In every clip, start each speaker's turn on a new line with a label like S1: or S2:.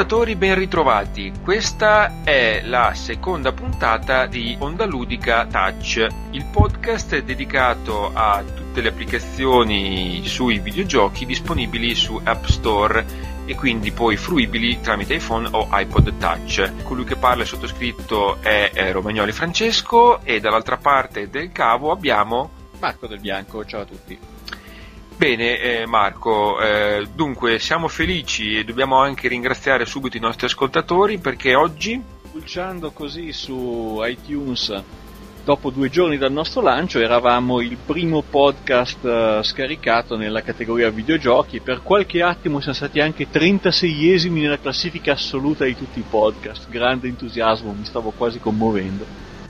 S1: ascoltatori, ben ritrovati. Questa è la seconda puntata di Onda Ludica Touch, il podcast dedicato a tutte le applicazioni sui videogiochi disponibili su App Store e quindi poi fruibili tramite iPhone o iPod Touch. Colui che parla sottoscritto è, è Romagnoli Francesco e dall'altra parte del cavo abbiamo
S2: Marco Del Bianco. Ciao a tutti.
S1: Bene eh, Marco, eh, dunque siamo felici e dobbiamo anche ringraziare subito i nostri ascoltatori perché oggi...
S2: Pulciando così su iTunes, dopo due giorni dal nostro lancio, eravamo il primo podcast uh, scaricato nella categoria videogiochi. Per qualche attimo siamo stati anche 36esimi nella classifica assoluta di tutti i podcast. Grande entusiasmo, mi stavo quasi commuovendo.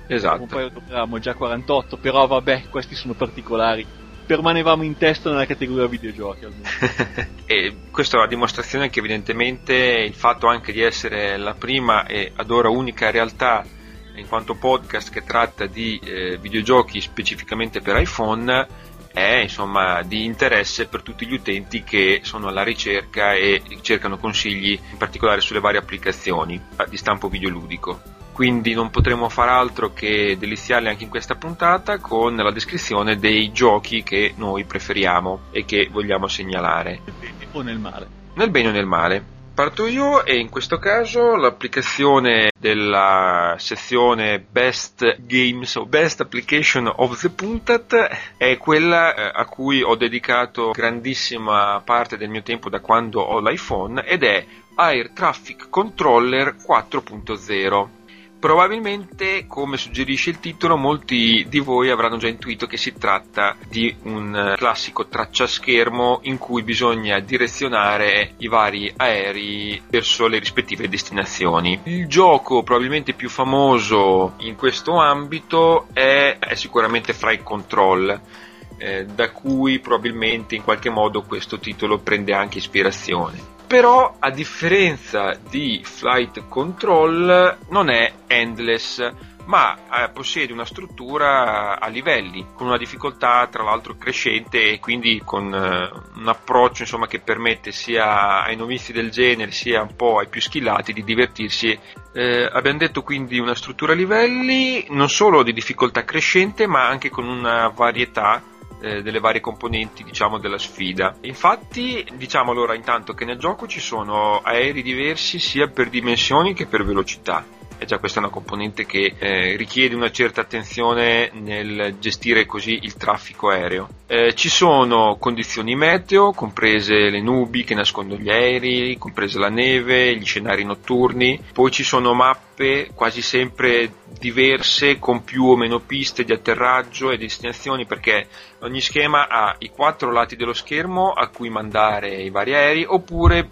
S1: Esatto.
S2: Un paio eravamo già 48, però vabbè, questi sono particolari permanevamo in testa nella categoria videogiochi almeno.
S1: e questa è la dimostrazione che evidentemente il fatto anche di essere la prima e ad ora unica realtà in quanto podcast che tratta di eh, videogiochi specificamente per iPhone è insomma di interesse per tutti gli utenti che sono alla ricerca e cercano consigli in particolare sulle varie applicazioni di stampo videoludico quindi non potremo far altro che deliziarli anche in questa puntata con la descrizione dei giochi che noi preferiamo e che vogliamo segnalare.
S2: Nel bene o nel male?
S1: Nel bene o nel male. Parto io e in questo caso l'applicazione della sezione Best Games o Best Application of the Puntat è quella eh, a cui ho dedicato grandissima parte del mio tempo da quando ho l'iPhone ed è Air Traffic Controller 4.0 Probabilmente, come suggerisce il titolo, molti di voi avranno già intuito che si tratta di un eh, classico tracciaschermo in cui bisogna direzionare i vari aerei verso le rispettive destinazioni. Il gioco probabilmente più famoso in questo ambito è, è sicuramente Flight Control. Eh, da cui probabilmente in qualche modo questo titolo prende anche ispirazione però a differenza di Flight Control non è endless ma eh, possiede una struttura a livelli, con una difficoltà tra l'altro crescente e quindi con eh, un approccio insomma, che permette sia ai novizi del genere sia un po' ai più skillati di divertirsi. Eh, abbiamo detto quindi una struttura a livelli non solo di difficoltà crescente ma anche con una varietà eh, delle varie componenti diciamo, della sfida. Infatti diciamo allora intanto che nel gioco ci sono aerei diversi sia per dimensioni che per velocità e già questa è una componente che eh, richiede una certa attenzione nel gestire così il traffico aereo. Eh, ci sono condizioni meteo, comprese le nubi che nascondono gli aerei, comprese la neve, gli scenari notturni, poi ci sono mappe quasi sempre diverse con più o meno piste di atterraggio e destinazioni perché ogni schema ha i quattro lati dello schermo a cui mandare i vari aerei oppure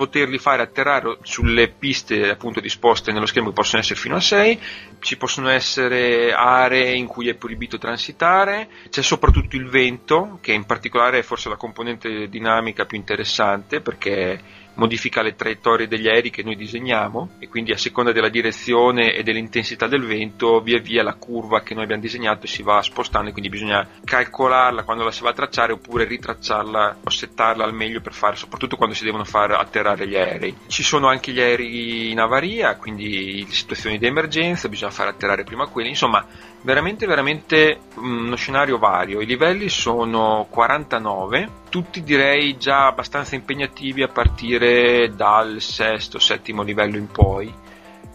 S1: poterli fare atterrare sulle piste appunto disposte nello schermo che possono essere fino a 6, ci possono essere aree in cui è proibito transitare, c'è soprattutto il vento che in particolare è forse la componente dinamica più interessante perché modifica le traiettorie degli aerei che noi disegniamo e quindi a seconda della direzione e dell'intensità del vento via via la curva che noi abbiamo disegnato si va spostando e quindi bisogna calcolarla quando la si va a tracciare oppure ritracciarla o settarla al meglio per fare soprattutto quando si devono far atterrare gli aerei. Ci sono anche gli aerei in avaria, quindi situazioni di emergenza, bisogna far atterrare prima quelli, insomma veramente veramente uno scenario vario. I livelli sono 49, tutti direi già abbastanza impegnativi a partire dal sesto, settimo livello in poi.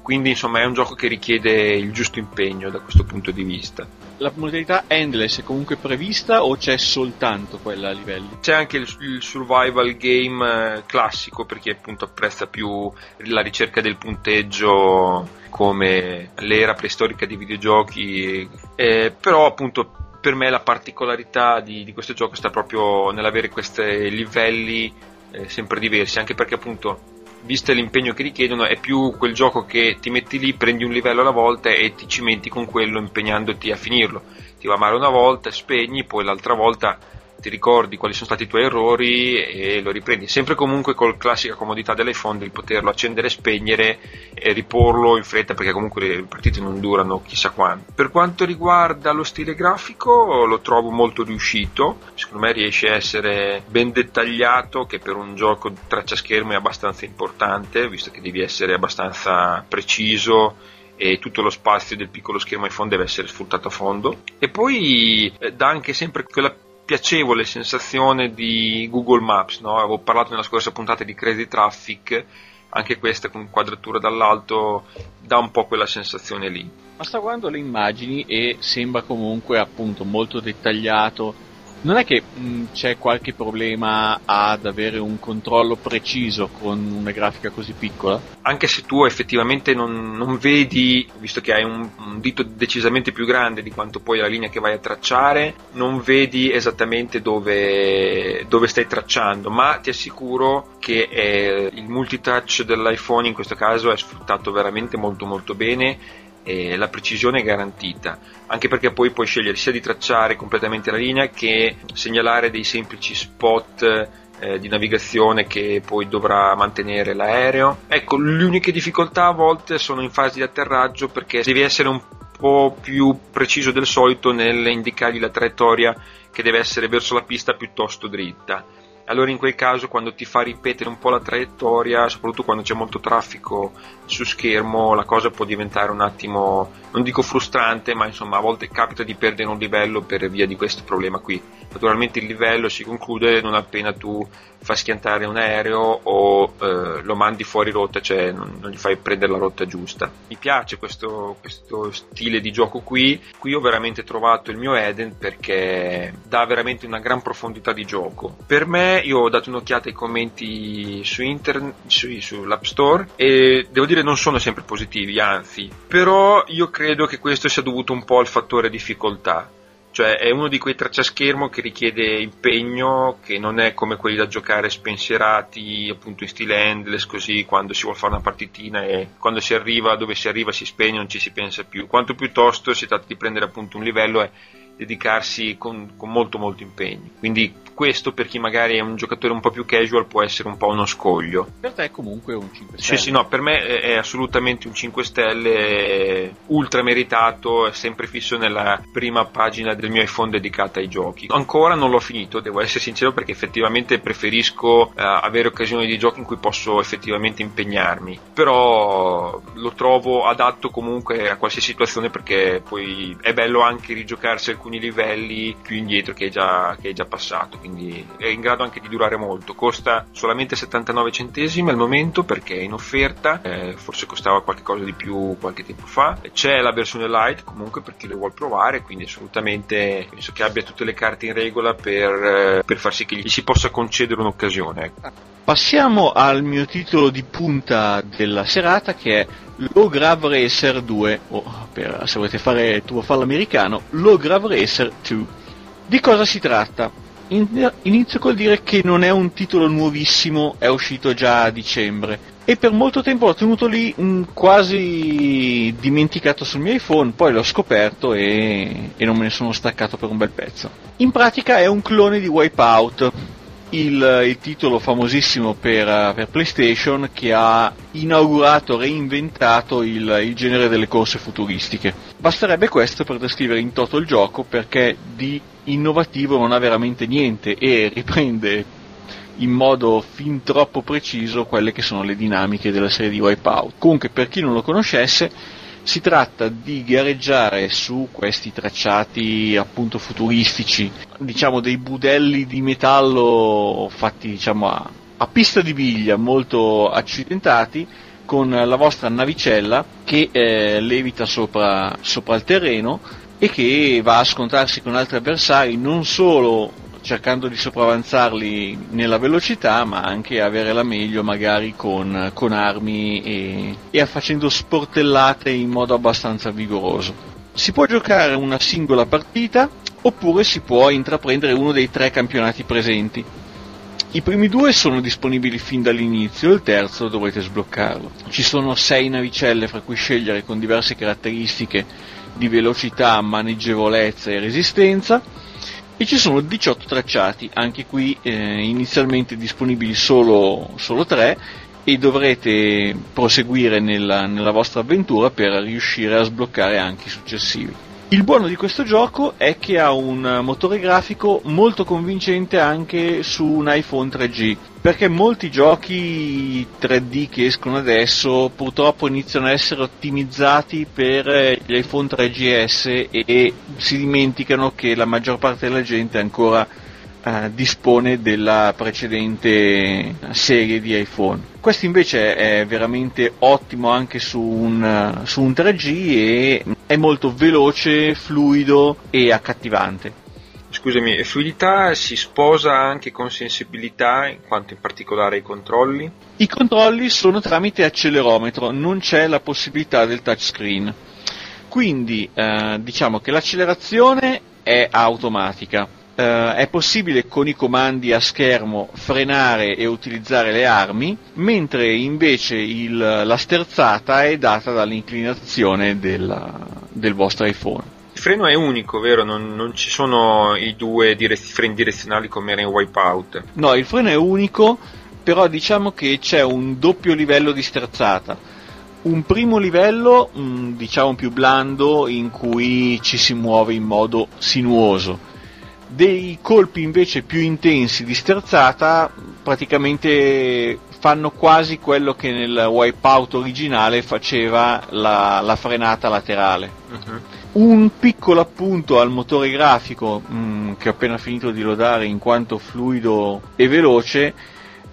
S1: Quindi insomma è un gioco che richiede il giusto impegno da questo punto di vista.
S2: La modalità endless è comunque prevista o c'è soltanto quella a livelli?
S1: C'è anche il, il survival game eh, classico per chi appunto apprezza più la ricerca del punteggio come l'era preistorica dei videogiochi, eh, però appunto per me la particolarità di, di, questo gioco sta proprio nell'avere questi livelli eh, sempre diversi, anche perché appunto visto l'impegno che richiedono è più quel gioco che ti metti lì, prendi un livello alla volta e ti cimenti con quello impegnandoti a finirlo. Ti va male una volta, spegni, poi l'altra volta ti ricordi quali sono stati i tuoi errori e lo riprendi. Sempre comunque con la classica comodità dell'iPhone di poterlo accendere e spegnere e riporlo in fretta perché comunque le partite non durano chissà quanto. Per quanto riguarda lo stile grafico lo trovo molto riuscito, secondo me riesce a essere ben dettagliato che per un gioco traccia schermo è abbastanza importante visto che devi essere abbastanza preciso e tutto lo spazio del piccolo schermo iPhone deve essere sfruttato a fondo e poi eh, dà anche sempre quella piacevole sensazione di Google Maps, no? avevo parlato nella scorsa puntata di Crazy Traffic, anche questa con inquadratura dall'alto dà un po' quella sensazione lì.
S2: Ma sta guardando le immagini e sembra comunque appunto molto dettagliato, non è che mh, mm, c'è qualche problema ad avere un controllo preciso con una grafica così piccola?
S1: Anche se tu effettivamente non, non vedi, visto che hai un, un, dito decisamente più grande di quanto poi la linea che vai a tracciare, non vedi esattamente dove, dove stai tracciando, ma ti assicuro che eh, il multitouch dell'iPhone in questo caso è sfruttato veramente molto molto bene e la precisione è garantita, anche perché poi puoi scegliere sia di tracciare completamente la linea che segnalare dei semplici spot eh, di navigazione che poi dovrà mantenere l'aereo. Ecco, le uniche difficoltà a volte sono in fase di atterraggio perché devi essere un po' più preciso del solito nell'indicargli la traiettoria che deve essere verso la pista piuttosto dritta allora in quel caso quando ti fa ripetere un po' la traiettoria, soprattutto quando c'è molto traffico su schermo, la cosa può diventare un attimo, non dico frustrante, ma insomma a volte capita di perdere un livello per via di questo problema qui. Naturalmente il livello si conclude non appena tu fai schiantare un aereo o eh, lo mandi fuori rotta, cioè non, non, gli fai prendere la rotta giusta. Mi piace questo, questo stile di gioco qui, qui ho veramente trovato il mio Eden perché dà veramente una gran profondità di gioco. Per me io ho dato un'occhiata ai commenti su internet, su, sull'App Store e devo dire non sono sempre positivi, anzi, però io credo che questo sia dovuto un po' al fattore difficoltà cioè è uno di quei tracciaschermo che richiede impegno, che non è come quelli da giocare spensierati, appunto in stile endless, così quando si vuole fare una partitina e quando si arriva dove si arriva si spegne, non ci si pensa più. Quanto piuttosto si tratta di prendere appunto un livello e dedicarsi con, con molto molto impegno. Quindi questo per chi magari è un giocatore un po' più casual può essere un po' uno scoglio.
S2: Per te è comunque un 5 stelle.
S1: Sì, sì, no, per me è assolutamente un 5 stelle ultra meritato, è sempre fisso nella prima pagina del mio iPhone dedicata ai giochi. Ancora non l'ho finito, devo essere sincero perché effettivamente preferisco uh, avere occasioni di giochi in cui posso effettivamente impegnarmi, però lo trovo adatto comunque a qualsiasi situazione perché poi è bello anche rigiocarsi alcuni livelli più indietro che hai già, che hai già passato quindi è in grado anche di durare molto. Costa solamente 79 centesimi al momento perché è in offerta, eh, forse costava qualcosa di più qualche tempo fa. C'è la versione light comunque per chi lo vuole provare, quindi assolutamente penso che abbia tutte le carte in regola per, eh, per far sì che gli si possa concedere un'occasione.
S2: Passiamo al mio titolo di punta della serata che è Low Racer 2 o per, se volete fare tuo fallo americano Low Racer 2 di cosa si tratta? Inizio col dire che non è un titolo nuovissimo, è uscito già a dicembre e per molto tempo l'ho tenuto lì mh, mm, quasi dimenticato sul mio iPhone, poi l'ho scoperto e, e, non me ne sono staccato per un bel pezzo. In pratica è un clone di Wipeout, il, il titolo famosissimo per, per, PlayStation che ha inaugurato, reinventato il, il genere delle corse futuristiche. Basterebbe questo per descrivere in toto il gioco perché di innovativo non ha veramente niente e riprende in modo fin troppo preciso quelle che sono le dinamiche della serie di Wipeout. Comunque per chi non lo conoscesse si tratta di gareggiare su questi tracciati appunto futuristici, diciamo dei budelli di metallo fatti diciamo a, a pista di biglia molto accidentati con la vostra navicella che eh, levita sopra, sopra il terreno e che va a scontrarsi con altri avversari non solo cercando di sopravanzarli nella velocità ma anche avere la meglio magari con, con armi e, e facendo sportellate in modo abbastanza vigoroso. Si può giocare una singola partita oppure si può intraprendere uno dei tre campionati presenti. I primi due sono disponibili fin dall'inizio, il terzo dovrete sbloccarlo. Ci sono sei navicelle fra cui scegliere con diverse caratteristiche di velocità, maneggevolezza e resistenza e ci sono 18 tracciati, anche qui eh, inizialmente disponibili solo, solo 3 e dovrete proseguire nella, nella vostra avventura per riuscire a sbloccare anche i successivi. Il buono di questo gioco è che ha un motore grafico molto convincente anche su un iPhone 3G, perché molti giochi 3D che escono adesso purtroppo iniziano a essere ottimizzati per gli iPhone 3GS e si dimenticano che la maggior parte della gente ancora eh, dispone della precedente serie di iPhone. Questo invece è veramente ottimo anche su un, su un 3G e è molto veloce, fluido e accattivante.
S1: Scusami, fluidità si sposa anche con sensibilità, in quanto in particolare i controlli?
S2: I controlli sono tramite accelerometro, non c'è la possibilità del touchscreen. Quindi eh, diciamo che l'accelerazione è automatica, Uh, è possibile con i comandi a schermo frenare e utilizzare le armi, mentre invece il, la sterzata è data dall'inclinazione della, del vostro iPhone.
S1: Il freno è unico, vero? Non, non ci sono i due direz- freni direzionali come era in Wipeout.
S2: No, il freno è unico, però diciamo che c'è un doppio livello di sterzata. Un primo livello, mh, diciamo più blando, in cui ci si muove in modo sinuoso dei colpi invece più intensi di sterzata praticamente fanno quasi quello che nel wipeout originale faceva la, la frenata laterale. Uh-huh. Un piccolo appunto al motore grafico mh, mm, che ho appena finito di lodare in quanto fluido e veloce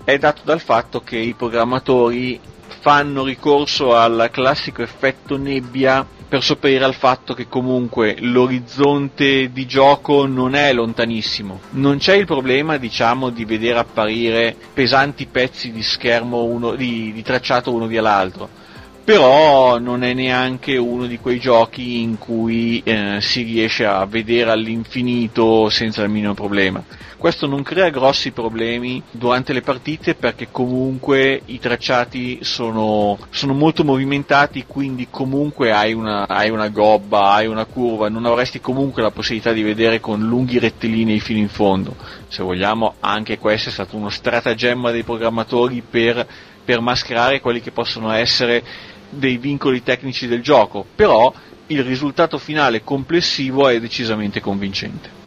S2: è dato dal fatto che i programmatori fanno ricorso al classico effetto nebbia per sopperire al fatto che comunque l'orizzonte di gioco non è lontanissimo. Non c'è il problema, diciamo, di vedere apparire pesanti pezzi di schermo uno, di, di tracciato uno via l'altro però non è neanche uno di quei giochi in cui eh, si riesce a vedere all'infinito senza il minimo problema. Questo non crea grossi problemi durante le partite perché comunque i tracciati sono, sono molto movimentati, quindi comunque hai una, hai una, gobba, hai una curva, non avresti comunque la possibilità di vedere con lunghi rettilinei fino in fondo. Se vogliamo, anche questo è stato uno stratagemma dei programmatori per, per mascherare quelli che possono essere dei vincoli tecnici del gioco, però il risultato finale complessivo è decisamente convincente.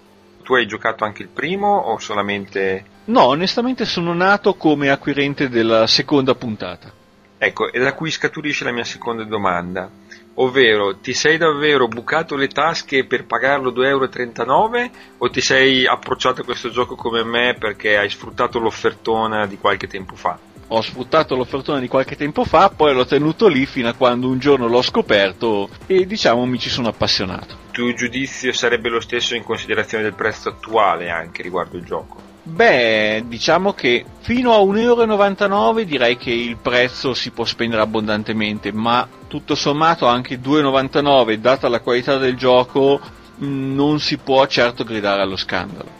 S1: Tu hai giocato anche il primo o solamente...
S2: No, onestamente sono nato come acquirente della seconda puntata.
S1: Ecco, e da qui scaturisce la mia seconda domanda, ovvero ti sei davvero bucato le tasche per pagarlo 2,39 euro o ti sei approcciato a questo gioco come me perché hai sfruttato l'offertona di qualche tempo fa?
S2: Ho sfruttato l'offertone di qualche tempo fa, poi l'ho tenuto lì fino a quando un giorno l'ho scoperto e diciamo mi ci sono appassionato.
S1: Il tuo giudizio sarebbe lo stesso in considerazione del prezzo attuale anche riguardo il gioco?
S2: Beh, diciamo che fino a 1,99€ direi che il prezzo si può spendere abbondantemente, ma tutto sommato anche 2,99€ data la qualità del gioco non si può certo gridare allo scandalo.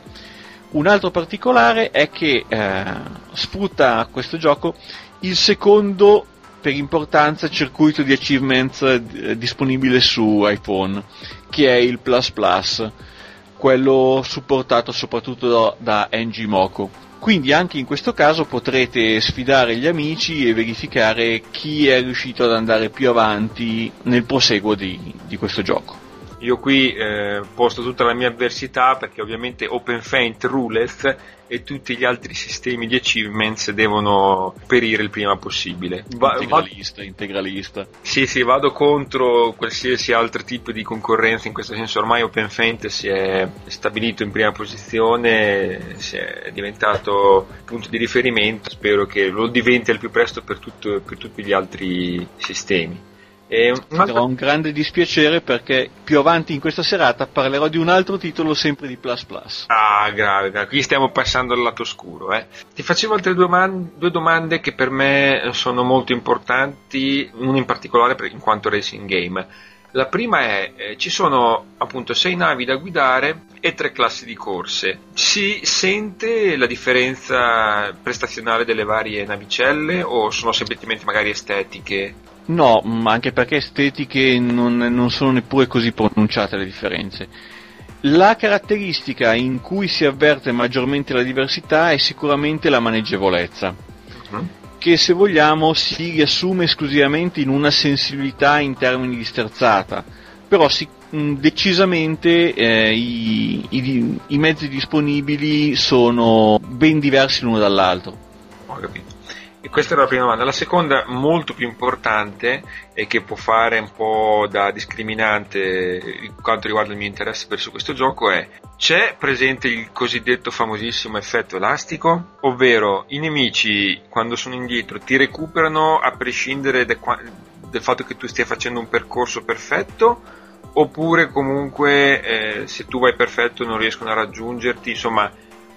S2: Un altro particolare è che eh, sfrutta questo gioco il secondo per importanza circuito di achievements eh, disponibile su iPhone, che è il Plus Plus, quello supportato soprattutto da, da NG Moco. Quindi anche in questo caso potrete sfidare gli amici e verificare chi è riuscito ad andare più avanti nel proseguo di, di questo gioco.
S1: Io qui eh, posto tutta la mia avversità perché ovviamente OpenFaint Ruleth e tutti gli altri sistemi di achievements devono perire il prima possibile.
S2: Va- integralista, integralista.
S1: Sì, sì, vado contro qualsiasi altro tipo di concorrenza, in questo senso ormai OpenFaint si è stabilito in prima posizione, si è diventato punto di riferimento, spero che lo diventi al più presto per, tutto, per tutti gli altri sistemi.
S2: E un'altra... Un grande dispiacere perché più avanti in questa serata parlerò di un altro titolo sempre di Plus Plus.
S1: Ah, grave, qui stiamo passando al lato scuro. Eh. Ti facevo altre due, man- due, domande che per me sono molto importanti, una in particolare in quanto racing game. La prima è, eh, ci sono appunto sei navi da guidare e tre classi di corse. Si sente la differenza prestazionale delle varie navicelle o sono semplicemente magari estetiche?
S2: No, anche perché estetiche non, non sono neppure così pronunciate le differenze. La caratteristica in cui si avverte maggiormente la diversità è sicuramente la maneggevolezza, uh-huh. che se vogliamo si riassume esclusivamente in una sensibilità in termini di sterzata, però si, mh, decisamente eh, i, i, i mezzi disponibili sono ben diversi l'uno dall'altro.
S1: Ho capito. E questa era la prima domanda. La seconda, molto più importante e che può fare un po' da discriminante quanto riguarda il mio interesse verso questo gioco è c'è presente il cosiddetto famosissimo effetto elastico? Ovvero i nemici quando sono indietro ti recuperano a prescindere da qua- del fatto che tu stia facendo un percorso perfetto oppure comunque eh, se tu vai perfetto non riescono a raggiungerti, insomma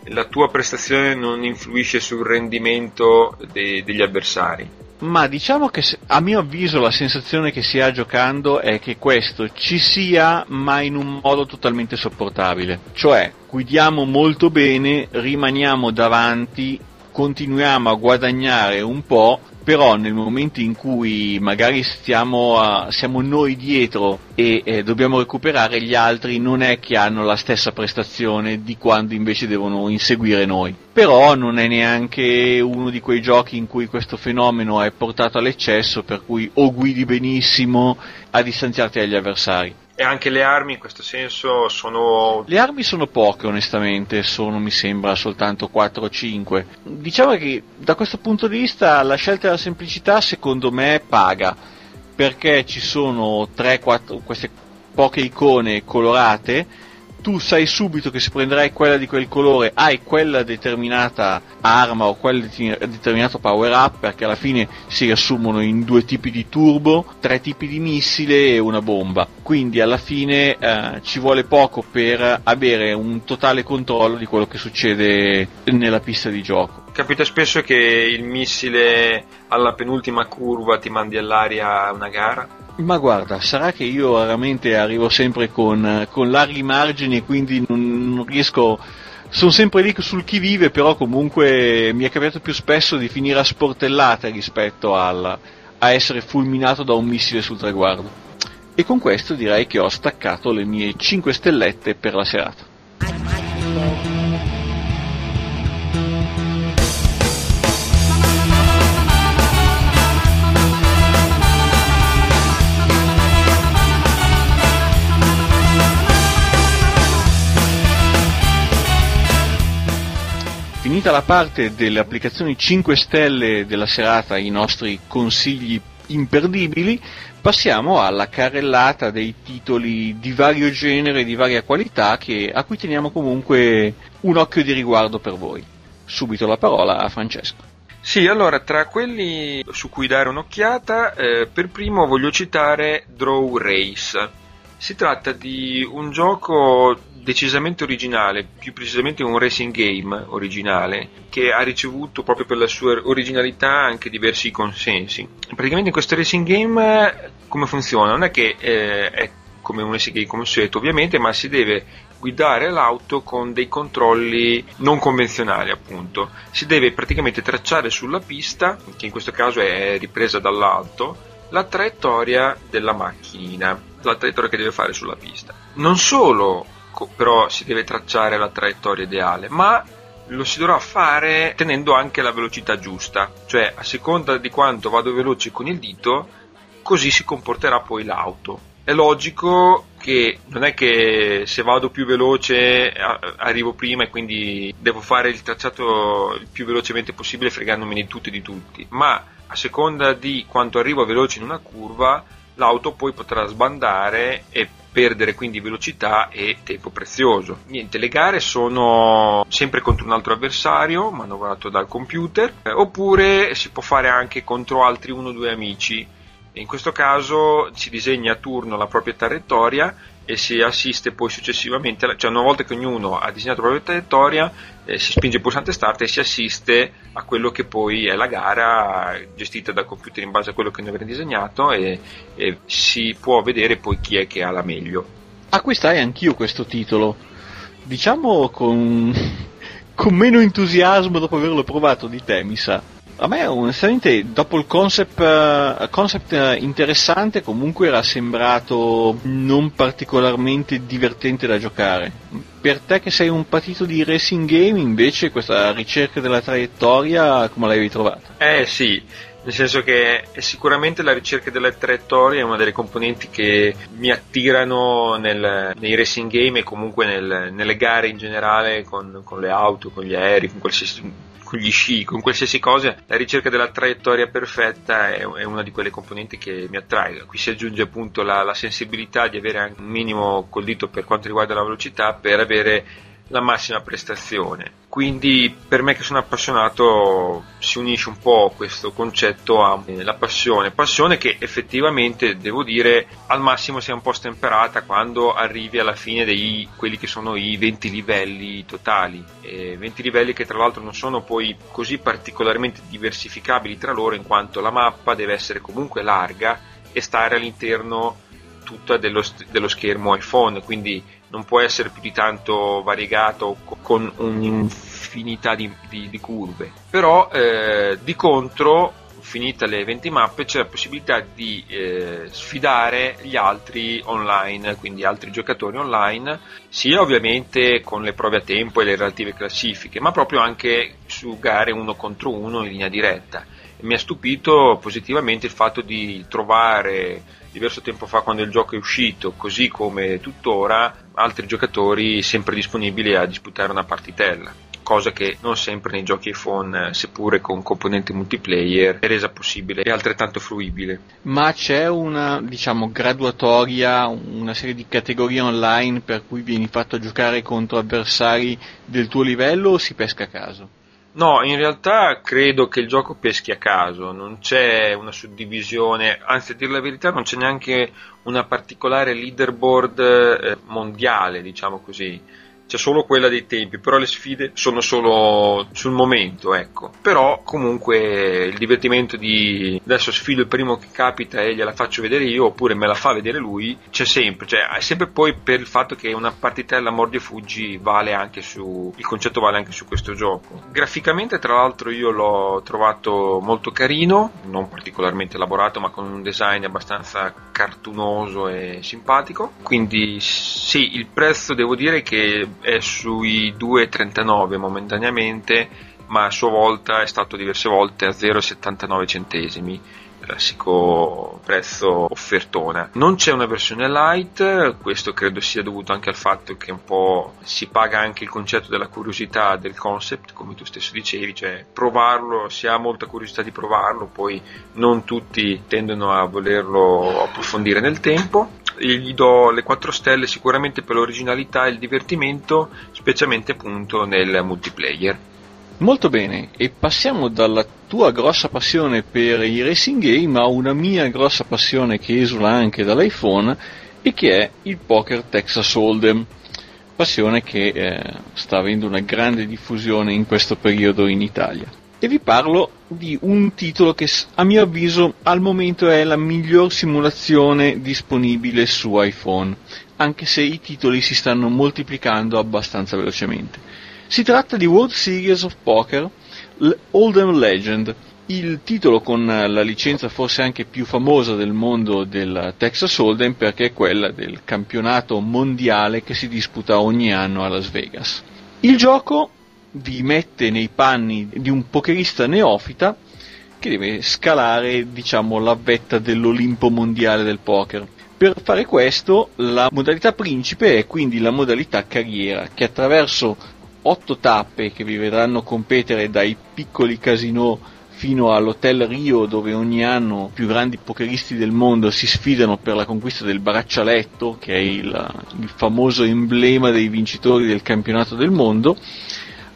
S1: la tua prestazione non influisce sul rendimento de- degli avversari.
S2: Ma diciamo che a mio avviso la sensazione che si ha giocando è che questo ci sia ma in un modo totalmente sopportabile. Cioè guidiamo molto bene, rimaniamo davanti, continuiamo a guadagnare un po', però nel momento in cui magari stiamo a, siamo noi dietro e eh, dobbiamo recuperare gli altri non è che hanno la stessa prestazione di quando invece devono inseguire noi. Però non è neanche uno di quei giochi in cui questo fenomeno è portato all'eccesso per cui o guidi benissimo a distanziarti dagli avversari.
S1: E anche le armi in questo senso sono...
S2: Le armi sono poche onestamente, sono mi sembra soltanto 4 o 5. Diciamo che da questo punto di vista la scelta della semplicità secondo me paga, perché ci sono 3-4 queste poche icone colorate tu sai subito che se prenderai quella di quel colore hai quella determinata arma o quel determinato power up perché alla fine si riassumono in due tipi di turbo, tre tipi di missile e una bomba. Quindi alla fine eh, ci vuole poco per avere un totale controllo di quello che succede nella pista di gioco.
S1: Capita spesso che il missile alla penultima curva ti mandi all'aria una gara?
S2: Ma guarda, sarà che io raramente arrivo sempre con, con larghi margini e quindi non, non riesco sono sempre lì sul chi vive, però comunque mi è capitato più spesso di finire a sportellate rispetto al, a essere fulminato da un missile sul traguardo. E con questo direi che ho staccato le mie 5 stellette per la serata. Finita la parte delle applicazioni 5 stelle della serata, i nostri consigli imperdibili, passiamo alla carrellata dei titoli di vario genere e di varia qualità che, a cui teniamo comunque un occhio di riguardo per voi. Subito la parola a Francesco.
S1: Sì, allora tra quelli su cui dare un'occhiata, eh, per primo voglio citare Draw Race. Si tratta di un gioco decisamente originale, più precisamente un racing game originale, che ha ricevuto proprio per la sua originalità anche diversi consensi. Praticamente in questo racing game come funziona? Non è che eh, è come un racing game consueto ovviamente, ma si deve guidare l'auto con dei controlli non convenzionali appunto. Si deve praticamente tracciare sulla pista, che in questo caso è ripresa dall'alto, la traiettoria della macchina, la traiettoria che deve fare sulla pista. Non solo però si deve tracciare la traiettoria ideale, ma lo si dovrà fare tenendo anche la velocità giusta, cioè a seconda di quanto vado veloce con il dito, così si comporterà poi l'auto. È logico che non è che se vado più veloce arrivo prima e quindi devo fare il tracciato il più velocemente possibile fregandomi di tutti e di tutti, ma a seconda di quanto arrivo veloce in una curva, l'auto poi potrà sbandare e perdere quindi velocità e tempo prezioso. Niente, le gare sono sempre contro un altro avversario, manovrato dal computer, eh, oppure si può fare anche contro altri uno o due amici. In questo caso si disegna a turno la propria traiettoria e si assiste poi successivamente, cioè una volta che ognuno ha disegnato la propria traiettoria, eh, si spinge il pulsante start e si assiste a quello che poi è la gara gestita dal computer in base a quello che noi abbiamo disegnato e, e si può vedere poi chi è che ha la meglio.
S2: Acquistai anch'io questo titolo, diciamo con, con meno entusiasmo dopo averlo provato di te, mi sa. A me onestamente dopo il concept, uh, concept interessante comunque era sembrato non particolarmente divertente da giocare. Per te che sei un patito di racing game invece questa ricerca della traiettoria come l'avevi trovata?
S1: Eh sì, nel senso che sicuramente la ricerca delle traiettorie è una delle componenti che mi attirano nel, nei racing game e comunque nel, nelle gare in generale con, con, le auto, con gli aerei, con qualsiasi con gli sci, con qualsiasi cosa, la ricerca della traiettoria perfetta è, è una di quelle componenti che mi attrae. Qui si aggiunge appunto la, la sensibilità di avere anche un minimo col dito per quanto riguarda la velocità per avere la massima prestazione. Quindi per me che sono appassionato si unisce un po' questo concetto alla passione, passione che effettivamente devo dire al massimo si è un po' stemperata quando arrivi alla fine di quelli che sono i 20 livelli totali, e 20 livelli che tra l'altro non sono poi così particolarmente diversificabili tra loro in quanto la mappa deve essere comunque larga e stare all'interno tutta dello, dello schermo iPhone, quindi non può essere più di tanto variegato con un'infinità di, di, di curve. Però eh, di contro, finite le 20 mappe, c'è la possibilità di eh, sfidare gli altri online, quindi altri giocatori online, sia ovviamente con le prove a tempo e le relative classifiche, ma proprio anche su gare uno contro uno in linea diretta. Mi ha stupito positivamente il fatto di trovare diverso tempo fa quando il gioco è uscito, così come tuttora, altri giocatori sempre disponibili a disputare una partitella cosa che non sempre nei giochi iPhone, seppure con componenti multiplayer, è resa possibile e altrettanto fruibile.
S2: Ma c'è una, diciamo, graduatoria, una serie di categorie online per cui vieni fatto giocare contro avversari del tuo livello o si pesca a caso?
S1: No, in realtà credo che il gioco peschi a caso, non c'è una suddivisione, anzi a dire la verità non c'è neanche una particolare leaderboard eh, mondiale, diciamo così c'è solo quella dei tempi, però le sfide sono solo sul momento, ecco. Però comunque il divertimento di adesso sfido il primo che capita e gliela faccio vedere io, oppure me la fa vedere lui, c'è sempre, cioè è sempre poi per il fatto che una partitella mordi e fuggi vale anche su il concetto vale anche su questo gioco. Graficamente tra l'altro io l'ho trovato molto carino, non particolarmente elaborato, ma con un design abbastanza cartunoso e simpatico. Quindi sì, il prezzo devo dire che è sui 2,39 momentaneamente, ma a sua volta è stato diverse volte a 0,79 centesimi classico prezzo offertona. Non c'è una versione light, questo credo sia dovuto anche al fatto che un po' si paga anche il concetto della curiosità del concept, come tu stesso dicevi, cioè provarlo, si ha molta curiosità di provarlo, poi non tutti tendono a volerlo approfondire nel tempo gli do le 4 stelle sicuramente per l'originalità e il divertimento, specialmente appunto nel multiplayer.
S2: Molto bene, e passiamo dalla tua grossa passione per i racing game a una mia grossa passione che esula anche dall'iPhone e che è il poker Texas Hold'em. Passione che eh, sta avendo una grande diffusione in questo periodo in Italia e vi parlo di un titolo che a mio avviso al momento è la miglior simulazione disponibile su iPhone, anche se i titoli si stanno moltiplicando abbastanza velocemente. Si tratta di World Series of Poker Hold'em Legend, il titolo con la licenza forse anche più famosa del mondo del Texas Hold'em perché è quella del campionato mondiale che si disputa ogni anno a Las Vegas. Il gioco vi mette nei panni di un pokerista neofita che deve scalare, diciamo, la vetta dell'Olimpo mondiale del poker. Per fare questo, la modalità principe è quindi la modalità carriera, che attraverso otto tappe che vi vedranno competere dai piccoli casinò fino all'Hotel Rio dove ogni anno i più grandi pokeristi del mondo si sfidano per la conquista del braccialetto, che è il, il famoso emblema dei vincitori del campionato del mondo,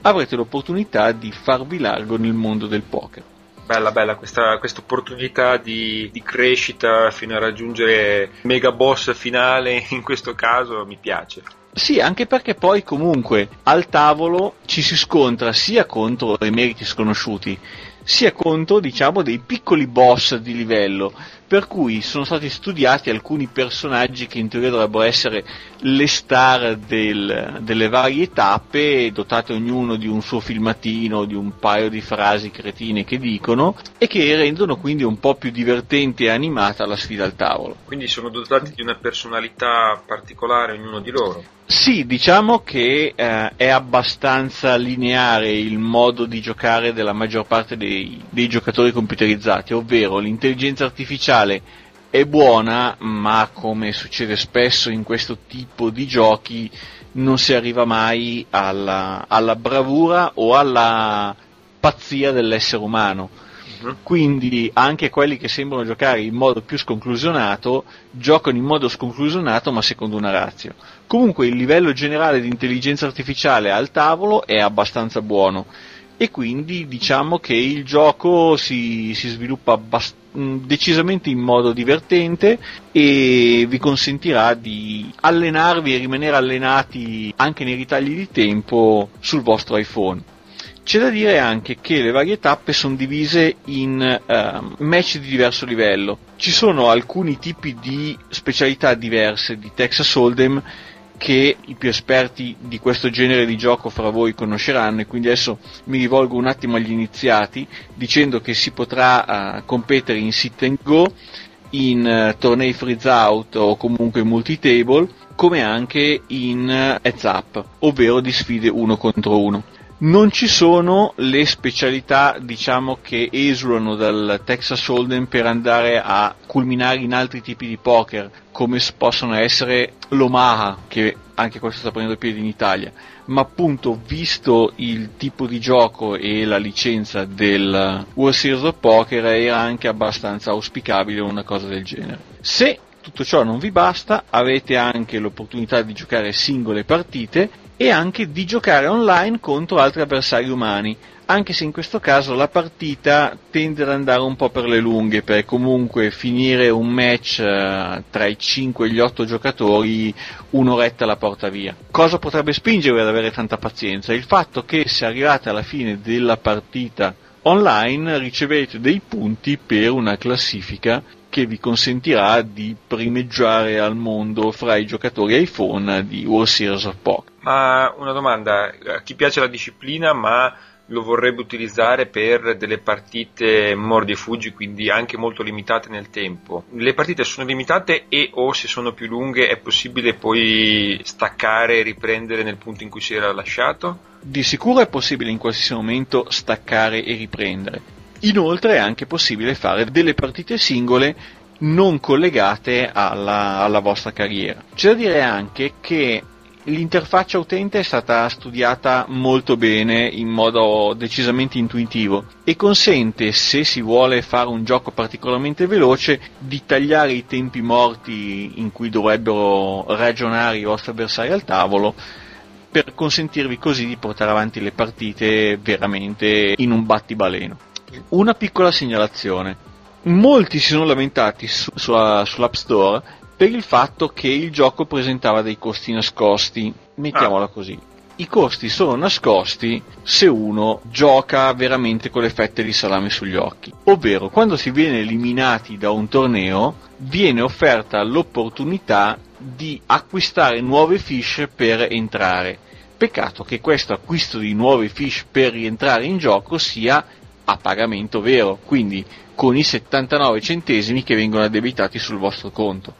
S2: avrete l'opportunità di farvi largo nel mondo del poker.
S1: Bella, bella questa opportunità di, di, crescita fino a raggiungere il mega boss finale, in questo caso mi piace.
S2: Sì, anche perché poi comunque al tavolo ci si scontra sia contro emeriti sconosciuti, sia contro diciamo dei piccoli boss di livello per cui sono stati studiati alcuni personaggi che in teoria dovrebbero essere le star del, delle varie tappe, dotate ognuno di un suo filmatino, di un paio di frasi cretine che dicono e che rendono quindi un po' più divertente e animata la sfida al tavolo.
S1: Quindi sono dotati di una personalità particolare ognuno di loro.
S2: Sì, diciamo che eh, è abbastanza lineare il modo di giocare della maggior parte dei, dei giocatori computerizzati, ovvero l'intelligenza artificiale è buona, ma come succede spesso in questo tipo di giochi non si arriva mai alla, alla bravura o alla pazzia dell'essere umano Mhm. Quindi anche quelli che sembrano giocare in modo più sconclusionato giocano in modo sconclusionato ma secondo una razza. Comunque il livello generale di intelligenza artificiale al tavolo è abbastanza buono e quindi diciamo che il gioco si, si sviluppa abbast- decisamente in modo divertente e vi consentirà di allenarvi e rimanere allenati anche nei ritagli di tempo sul vostro iPhone. C'è da dire anche che le varie tappe sono divise in uh, match di diverso livello. Ci sono alcuni tipi di specialità diverse di Texas Hold'em che i più esperti di questo genere di gioco fra voi conosceranno e quindi adesso mi rivolgo un attimo agli iniziati dicendo che si potrà uh, competere in sit and go, in uh, tornei freeze out o comunque multi-table come anche in uh, heads up, ovvero di sfide uno contro uno non ci sono le specialità diciamo che esulano dal Texas Hold'em per andare a culminare in altri tipi di poker come possono essere l'Omaha che anche questo sta prendendo piede in Italia. Ma appunto visto il tipo di gioco e la licenza del World Series of Poker era anche abbastanza auspicabile una cosa del genere. Se tutto ciò non vi basta avete anche l'opportunità di giocare singole partite e anche di giocare online contro altri avversari umani, anche se in questo caso la partita tende ad andare un po' per le lunghe, per comunque finire un match uh, tra i 5 e gli 8 giocatori un'oretta la porta via. Cosa potrebbe spingervi ad avere tanta pazienza? Il fatto che se arrivate alla fine della partita online ricevete dei punti per una classifica che vi consentirà di primeggiare al mondo fra i giocatori iPhone di World Series of Poker.
S1: Ma una domanda, a chi piace la disciplina ma lo vorrebbe utilizzare per delle partite mordi e fuggi, quindi anche molto limitate nel tempo. Le partite sono limitate e o se sono più lunghe è possibile poi staccare e riprendere nel punto in cui si era lasciato?
S2: Di sicuro è possibile in qualsiasi momento staccare e riprendere. Inoltre è anche possibile fare delle partite singole non collegate alla, alla vostra carriera. C'è da dire anche che l'interfaccia utente è stata studiata molto bene in modo decisamente intuitivo e consente, se si vuole fare un gioco particolarmente veloce, di tagliare i tempi morti in cui dovrebbero ragionare i vostri avversari al tavolo per consentirvi così di portare avanti le partite veramente in un battibaleno. Una piccola segnalazione. Molti si sono lamentati su, sulla, sull'App Store per il fatto che il gioco presentava dei costi nascosti. Mettiamola ah. così. I costi sono nascosti se uno gioca veramente con le fette di salame sugli occhi. Ovvero, quando si viene eliminati da un torneo, viene offerta l'opportunità di acquistare nuove fish per entrare. Peccato che questo acquisto di nuove fish per rientrare in gioco sia a pagamento vero, quindi con i 79 centesimi che vengono addebitati sul vostro conto.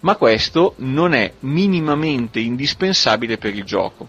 S2: Ma questo non è minimamente indispensabile per il gioco,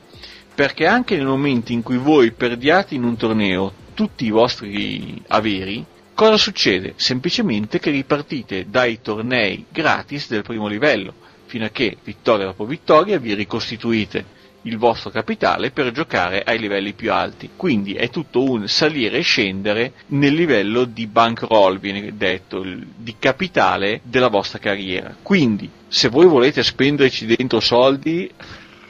S2: perché anche nel momento in cui voi perdiate in un torneo tutti i vostri averi, cosa succede? Semplicemente che ripartite dai tornei gratis del primo livello, fino a che vittoria dopo vittoria vi ricostituite il vostro capitale per giocare ai livelli più alti. Quindi è tutto un salire e scendere nel livello di bankroll, viene detto, di capitale della vostra carriera. Quindi, se voi volete spenderci dentro soldi,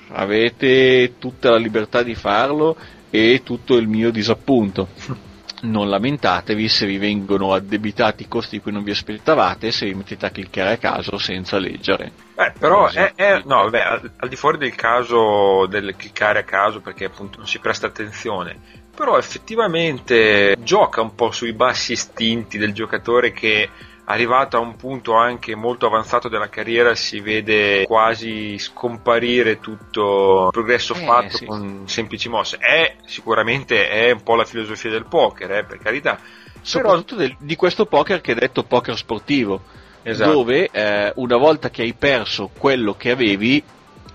S2: avete tutta la libertà di farlo e tutto il mio disappunto non lamentatevi se vi vengono addebitati costi di cui non vi aspettavate se vi mettete a cliccare a caso senza leggere.
S1: Beh, però è, è, no, vabbè, al, al, di fuori del caso del cliccare a caso perché appunto non si presta attenzione, però effettivamente gioca un po' sui bassi istinti del giocatore che arrivato a un punto anche molto avanzato della carriera si vede quasi scomparire tutto il progresso eh, fatto sì. con semplici mosse. È sicuramente è un po' la filosofia del poker, eh, per carità.
S2: Soprattutto Però... del, di questo poker che è detto poker sportivo, esatto. dove eh, una volta che hai perso quello che avevi,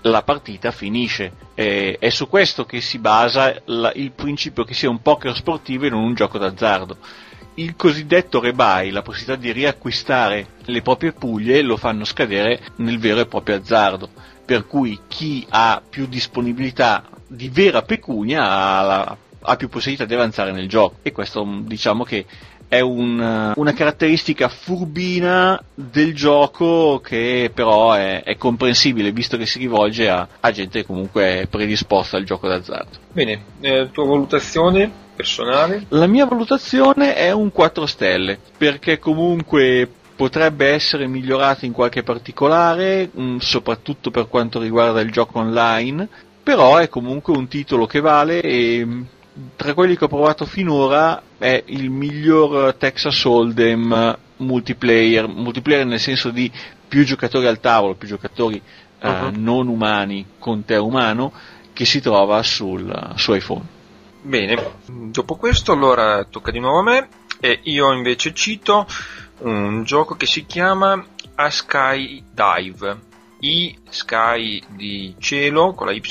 S2: la partita finisce. Eh, è su questo che si basa la, il principio che sia un poker sportivo e non un gioco d'azzardo il cosiddetto rebuy, la possibilità di riacquistare le proprie puglie, lo fanno scadere nel vero e proprio azzardo. Per cui chi ha più disponibilità di vera pecunia ha, la, ha più possibilità di avanzare nel gioco. E questo diciamo che è un, una caratteristica furbina del gioco che però è, è comprensibile visto che si rivolge a, a, gente comunque predisposta al gioco d'azzardo.
S1: Bene, eh, tua valutazione personale?
S2: La mia valutazione è un 4 stelle perché comunque potrebbe essere migliorato in qualche particolare, mh, mm, soprattutto per quanto riguarda il gioco online, però è comunque un titolo che vale e tra quelli che ho provato finora è il miglior Texas Hold'em multiplayer, multiplayer nel senso di più giocatori al tavolo, più giocatori uh-huh. eh, non umani con te umano che si trova sul, su iPhone.
S1: Bene, dopo questo allora tocca di nuovo a me e io invece cito un gioco che si chiama A Sky Dive. I Sky di cielo con la Y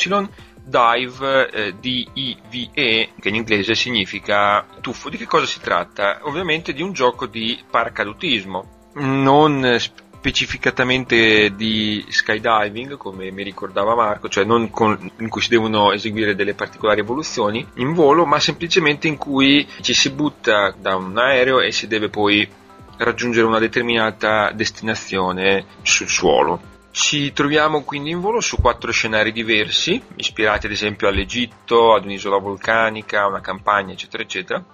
S1: dive eh, D-I-V-E, che in inglese significa tuffo. Di che cosa si tratta? Ovviamente di un gioco di paracadutismo, non specificatamente di skydiving, come mi ricordava Marco, cioè non con, in cui si devono eseguire delle particolari evoluzioni in volo, ma semplicemente in cui ci si butta da un aereo e si deve poi raggiungere una determinata destinazione sul suolo. Ci troviamo quindi in volo su quattro scenari diversi, ispirati ad esempio all'Egitto, ad un'isola vulcanica, a una campagna, eccetera, eccetera,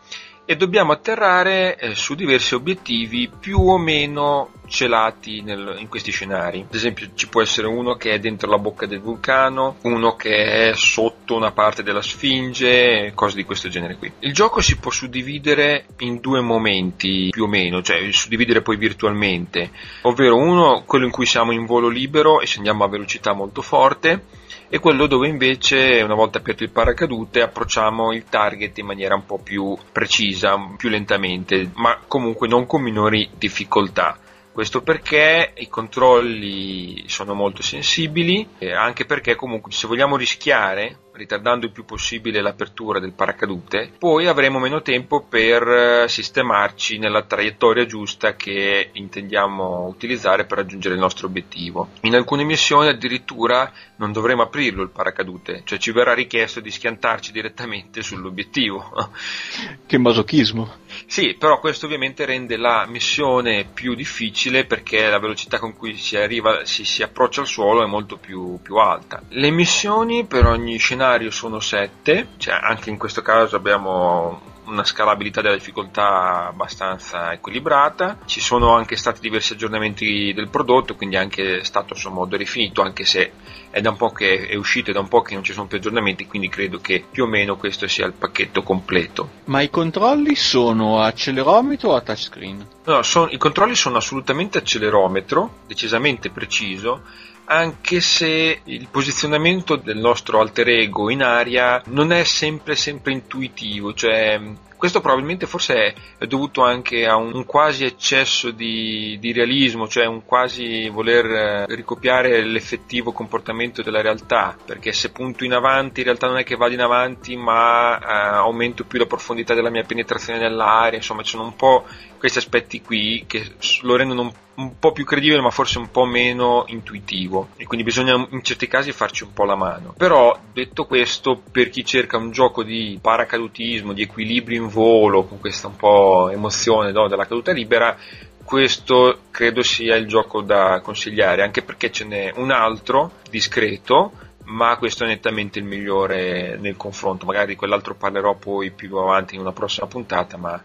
S1: e dobbiamo atterrare eh, su diversi obiettivi più o meno celati nel, in questi scenari. Ad esempio ci può essere uno che è dentro la bocca del vulcano, uno che è sotto una parte della sfinge, cose di questo genere qui. Il gioco si può suddividere in due momenti più o meno, cioè suddividere poi virtualmente, ovvero uno quello in cui siamo in volo libero e scendiamo a velocità molto forte e quello dove invece una volta aperto il paracadute approcciamo il target in maniera un po' più precisa, più lentamente, ma comunque non con minori difficoltà. Questo perché i controlli sono molto sensibili, eh, anche perché comunque se vogliamo rischiare ritardando il più possibile l'apertura del paracadute, poi avremo meno tempo per eh, sistemarci nella traiettoria giusta che intendiamo utilizzare per raggiungere il nostro obiettivo. In alcune missioni addirittura non dovremo aprirlo il paracadute, cioè ci verrà richiesto di schiantarci direttamente sull'obiettivo.
S2: Che masochismo.
S1: Sì, però questo ovviamente rende la missione più difficile perché la velocità con cui si arriva, si, si approccia al suolo è molto più, più alta. Le missioni per ogni scenario scenario sono 7, cioè anche in questo caso abbiamo una scalabilità della difficoltà abbastanza equilibrata, ci sono anche stati diversi aggiornamenti del prodotto, quindi anche stato a suo modo rifinito, anche se è da un po' che è uscito e da un po' che non ci sono più aggiornamenti, quindi credo che più o meno questo sia il pacchetto completo.
S2: Ma i controlli sono a accelerometro o a touchscreen?
S1: No, sono, i controlli sono assolutamente accelerometro, decisamente preciso, anche se il posizionamento del nostro alter ego in aria non è sempre sempre intuitivo, cioè questo probabilmente forse è dovuto anche a un quasi eccesso di, di realismo, cioè un quasi voler eh, ricopiare l'effettivo comportamento della realtà, perché se punto in avanti in realtà non è che vado in avanti ma eh, aumento più la profondità della mia penetrazione nell'aria, insomma ci sono un po' questi aspetti qui che lo rendono un, un, po' più credibile ma forse un po' meno intuitivo. E quindi bisogna in certi casi farci un po' la mano. Però detto questo, per chi cerca un gioco di paracadutismo, di equilibrio in volo, con questa un po' emozione no, della caduta libera, questo credo sia il gioco da consigliare, anche perché ce n'è un altro discreto ma questo è nettamente il migliore nel confronto. Magari di quell'altro parlerò poi più avanti in una prossima puntata, ma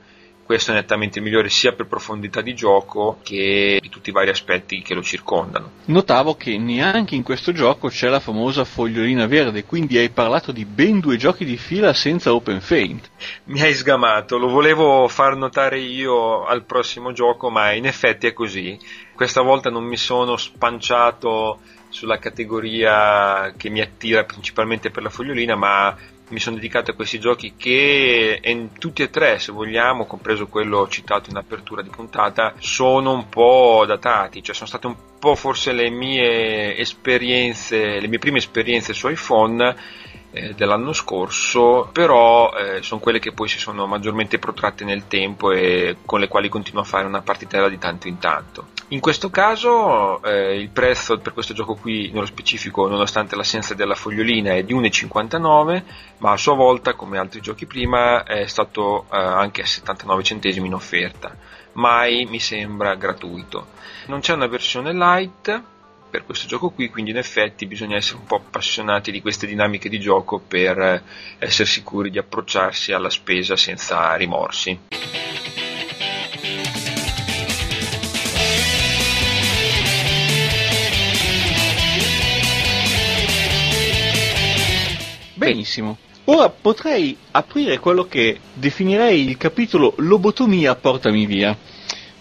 S1: questo è nettamente migliore sia per profondità di gioco che di tutti i vari aspetti che lo circondano.
S2: Notavo che neanche in questo gioco c'è la famosa fogliolina verde, quindi hai parlato di ben due giochi di fila senza open feint.
S1: Mi hai sgamato, lo volevo far notare io al prossimo gioco, ma in effetti è così. Questa volta non mi sono spanciato sulla categoria che mi attira principalmente per la fogliolina, ma mi sono dedicato a questi giochi che tutti e tre, se vogliamo, compreso quello citato in apertura di puntata, sono un po' datati, cioè sono state un po' forse le mie esperienze, le mie prime esperienze su iPhone eh, dell'anno scorso, però eh, sono quelle che poi si sono maggiormente protratte nel tempo e con le quali continuo a fare una partitella di tanto in tanto. In questo caso eh, il prezzo per questo gioco qui, nello specifico, nonostante l'assenza della fogliolina, è di 1,59, ma a sua volta, come altri giochi prima, è stato eh, anche a 79 centesimi in offerta. Mai mi sembra gratuito. Non c'è una versione light, per questo gioco qui, quindi in effetti bisogna essere un po' appassionati di queste dinamiche di gioco per eh, essere sicuri di approcciarsi alla spesa senza rimorsi.
S2: Benissimo. Ora potrei aprire quello che definirei il capitolo Lobotomia portami via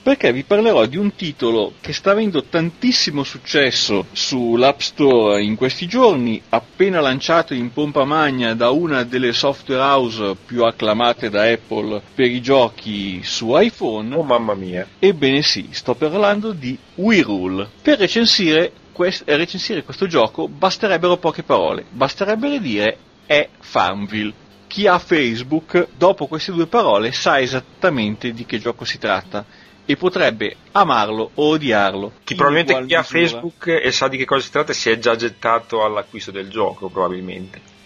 S2: perché vi parlerò di un titolo che sta avendo tantissimo successo sull'App Store in questi giorni, appena lanciato in pompa magna da una delle software house più acclamate da Apple per i giochi su iPhone.
S1: Oh mamma mia!
S2: Ebbene sì, sto parlando di We Rule. Per recensire, quest- recensire questo gioco basterebbero poche parole, basterebbe dire è Farmville chi ha Facebook, dopo queste due parole, sa esattamente di che gioco si tratta e potrebbe amarlo o odiarlo.
S1: Chi probabilmente chi misura. ha Facebook e sa di che cosa si tratta si è già gettato all'acquisto del gioco, probabilmente.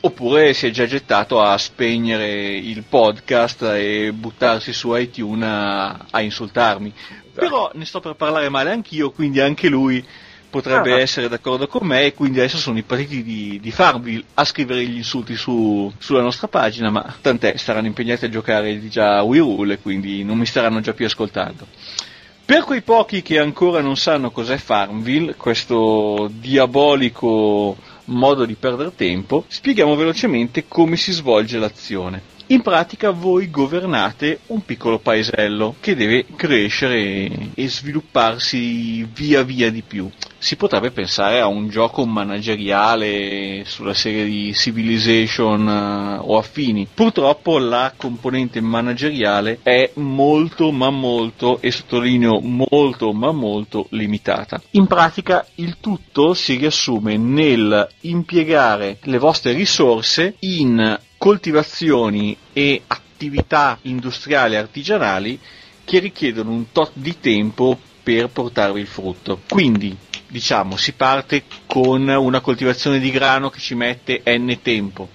S2: Oppure si è già gettato a spegnere il podcast e buttarsi su iTunes a, a insultarmi. Però ne sto per parlare male anch'io, quindi anche lui potrebbe ah. essere d'accordo con me e quindi adesso sono i partiti di, di Farmville a scrivere gli insulti su, sulla nostra pagina, ma tant'è, saranno impegnati a giocare di già Wii Rule e quindi non mi staranno già più ascoltando. Per quei pochi che ancora non sanno cos'è Farmville, questo diabolico modo di perdere tempo, spieghiamo velocemente come si svolge l'azione. In pratica voi governate un piccolo paesello che deve crescere e svilupparsi via via di più. Si potrebbe pensare a un gioco manageriale sulla serie di Civilization uh, o affini. Purtroppo la componente manageriale è molto ma molto, e sottolineo molto ma molto limitata. In pratica il tutto si riassume nel impiegare le vostre risorse in coltivazioni e attività industriali e artigianali che richiedono un tot di tempo per portarvi il frutto. Quindi, diciamo, si parte con una coltivazione di grano che ci mette n tempo.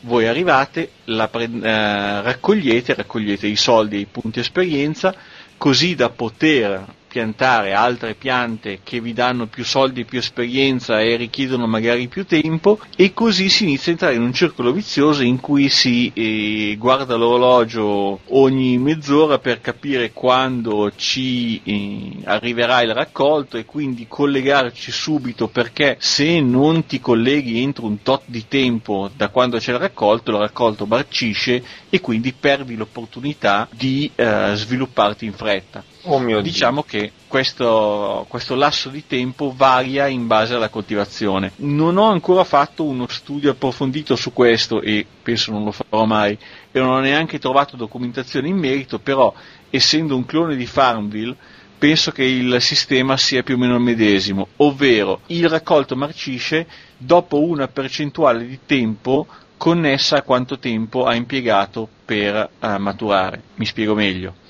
S2: Voi arrivate, la pre- eh, raccogliete, raccogliete i soldi e i punti esperienza, così da poter piantare altre piante che vi danno più soldi, più esperienza e richiedono magari più tempo e così si inizia a entrare in un circolo vizioso in cui si eh, guarda l'orologio ogni mezz'ora per capire quando ci eh, arriverà il raccolto e quindi collegarci subito perché se non ti colleghi entro un tot di tempo da quando c'è il raccolto, il raccolto marcisce e quindi perdi l'opportunità di eh, svilupparti in fretta.
S1: Oh
S2: diciamo
S1: Dio.
S2: che questo, questo, lasso di tempo varia in base alla coltivazione. Non ho ancora fatto uno studio approfondito su questo e penso non lo farò mai e non ho neanche trovato documentazione in merito, però essendo un clone di Farmville penso che il sistema sia più o meno il medesimo, ovvero il raccolto marcisce dopo una percentuale di tempo connessa a quanto tempo ha impiegato per uh, maturare. Mi spiego meglio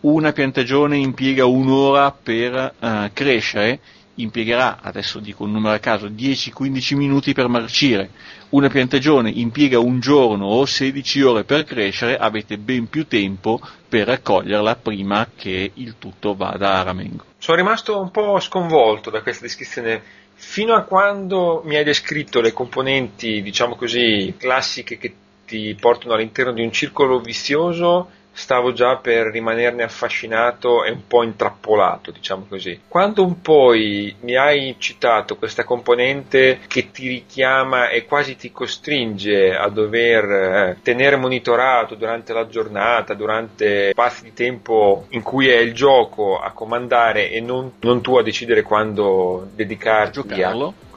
S2: una piantagione impiega un'ora per uh, crescere, impiegherà, adesso dico un numero a caso, 10-15 minuti per marcire, una piantagione impiega un giorno o 16 ore per crescere, avete ben più tempo per raccoglierla prima che il tutto vada a ramengo.
S1: Sono rimasto un po' sconvolto da questa descrizione. Fino a quando mi hai descritto le componenti, diciamo così, classiche che ti portano all'interno di un circolo vizioso, stavo già per rimanerne affascinato e un po' intrappolato, diciamo così. Quando un poi mi hai citato questa componente che ti richiama e quasi ti costringe a dover eh, tenere monitorato durante la giornata, durante spazi di tempo in cui è il gioco a comandare e non, non tu a decidere quando dedicarti a,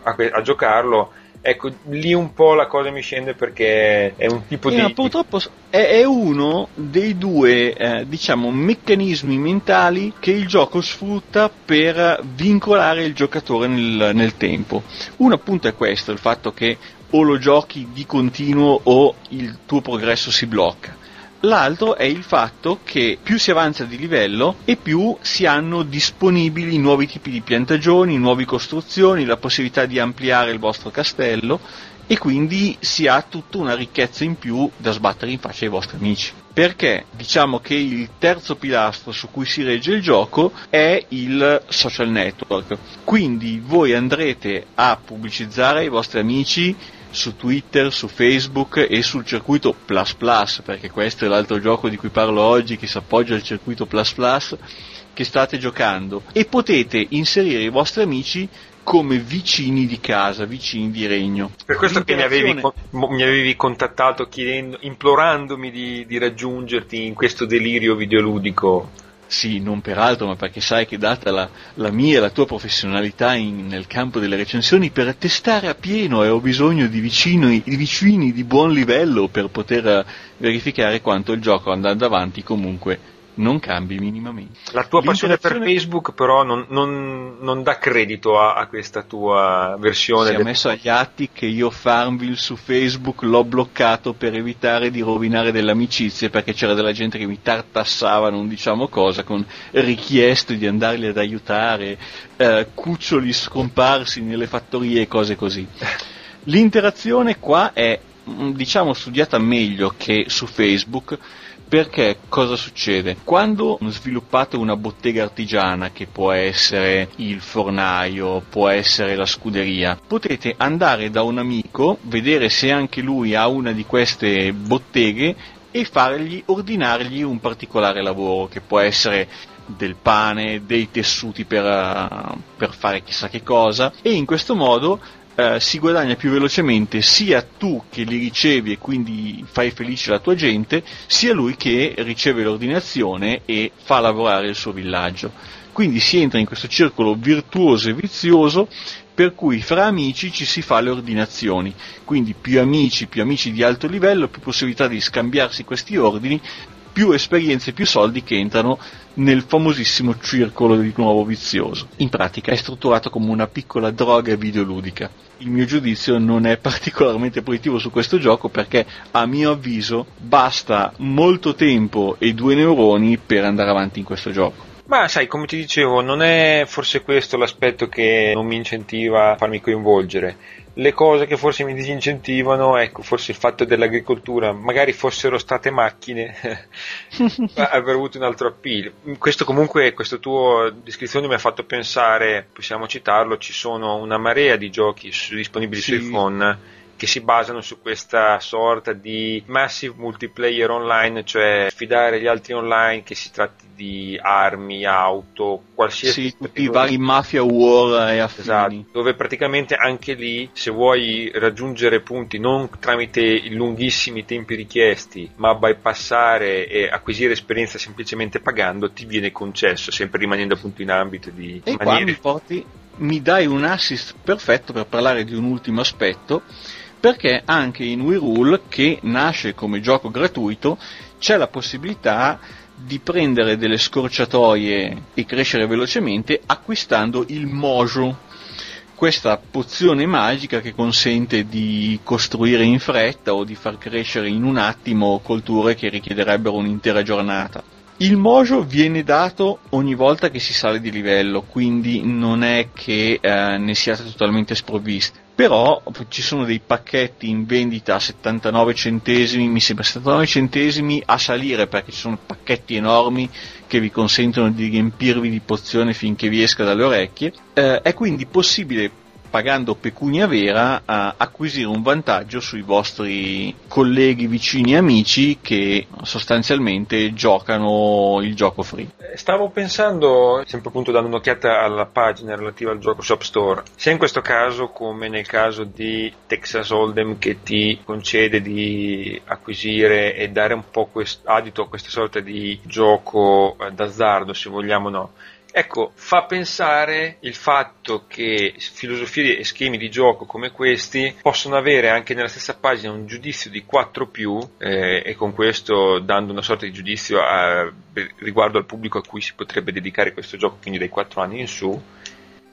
S1: a, a giocarlo Ecco, lì un po' la cosa mi scende perché è un tipo
S2: eh,
S1: di...
S2: Purtroppo è, è uno dei due, eh, diciamo, meccanismi mentali che il gioco sfrutta per vincolare il giocatore nel, nel tempo. Uno appunto è questo, il fatto che o lo giochi di continuo o il tuo progresso si blocca l'altro è il fatto che più si avanza di livello e più si hanno disponibili nuovi tipi di piantagioni, nuove costruzioni, la possibilità di ampliare il vostro castello e quindi si ha tutta una ricchezza in più da sbattere in faccia ai vostri amici. Perché diciamo che il terzo pilastro su cui si regge il gioco è il social network. Quindi voi andrete a pubblicizzare ai vostri amici su Twitter, su Facebook e sul circuito Plus Plus, perché questo è l'altro gioco di cui parlo oggi che si appoggia al circuito Plus Plus che state giocando e potete inserire i vostri amici come vicini di casa, vicini di regno.
S1: Per questo che mi avevi, mi avevi contattato chiedendo, implorandomi di, di raggiungerti in questo delirio videoludico
S2: sì, non per altro, ma perché sai che data la, la mia e la tua professionalità in, nel campo delle recensioni, per testare a pieno e ho bisogno di vicini, di vicini di buon livello per poter verificare quanto il gioco andando avanti comunque non cambi minimamente.
S1: La tua passione per Facebook però non, non, non dà credito a, a, questa tua versione.
S2: Si è messo agli atti che io Farmville su Facebook l'ho bloccato per evitare di rovinare delle amicizie perché c'era della gente che mi tartassava, non diciamo cosa, con richieste di andarli ad aiutare, eh, cuccioli scomparsi nelle fattorie e cose così. L'interazione qua è diciamo studiata meglio che su Facebook perché cosa succede? Quando sviluppate una bottega artigiana che può essere il fornaio, può essere la scuderia, potete andare da un amico, vedere se anche lui ha una di queste botteghe e fargli ordinargli un particolare lavoro che può essere del pane, dei tessuti per, uh, per fare chissà che cosa e in questo modo eh, si guadagna più velocemente sia tu che li ricevi e quindi fai felice la tua gente, sia lui che riceve l'ordinazione e fa lavorare il suo villaggio. Quindi si entra in questo circolo virtuoso e vizioso per cui fra amici ci si fa le ordinazioni, quindi più amici, più amici di alto livello, più possibilità di scambiarsi questi ordini, più esperienze, più soldi che entrano nel famosissimo circolo di nuovo vizioso. In pratica è strutturato come una piccola droga videoludica. Il mio giudizio non è particolarmente positivo su questo gioco perché a mio avviso basta molto tempo e due neuroni per andare avanti in questo gioco.
S1: Ma sai, come ti dicevo, non è forse questo l'aspetto che non mi incentiva a farmi coinvolgere le cose che forse mi disincentivano, ecco, forse il fatto dell'agricoltura, magari fossero state macchine, avrebbero avuto un altro appeal. Questo comunque, questa tua descrizione mi ha fatto pensare, possiamo citarlo, ci sono una marea di giochi disponibili sì. sui phone che si basano su questa sorta di massive multiplayer online, cioè sfidare gli altri online, che si tratti di armi, auto, qualsiasi
S2: sì, tutti i vari mafia war e affini.
S1: Esatto, dove praticamente anche lì se vuoi raggiungere punti non tramite i lunghissimi tempi richiesti, ma bypassare e acquisire esperienza semplicemente pagando, ti viene concesso, sempre rimanendo appunto in ambito di
S2: e maniere. qua mi porti mi dai un assist perfetto per parlare di un ultimo aspetto perché anche in We Rule, che nasce come gioco gratuito, c'è la possibilità di prendere delle scorciatoie e crescere velocemente acquistando il Mojo, questa pozione magica che consente di costruire in fretta o di far crescere in un attimo colture che richiederebbero un'intera giornata. Il mojo viene dato ogni volta che si sale di livello, quindi non è che eh, ne siate totalmente sprovvisti però ci sono dei pacchetti in vendita a 79 centesimi, mi sembra 79 centesimi a salire perché ci sono pacchetti enormi che vi consentono di riempirvi di pozione finché vi esca dalle orecchie. Eh, è quindi possibile pagando pecunia vera a acquisire un vantaggio sui vostri colleghi, vicini e amici che sostanzialmente giocano il gioco free.
S1: Stavo pensando, sempre appunto dando un'occhiata alla pagina relativa al gioco App Store, sia in questo caso come nel caso di Texas Hold'em che ti concede di acquisire e dare un po' quest- adito a questa sorta di gioco eh, d'azzardo, se vogliamo no Ecco, fa pensare il fatto che filosofie e schemi di gioco come questi possono avere anche nella stessa pagina un giudizio di 4 più eh, e con questo dando una sorta di giudizio a, riguardo al pubblico a cui si potrebbe dedicare questo gioco, quindi dai 4 anni in su,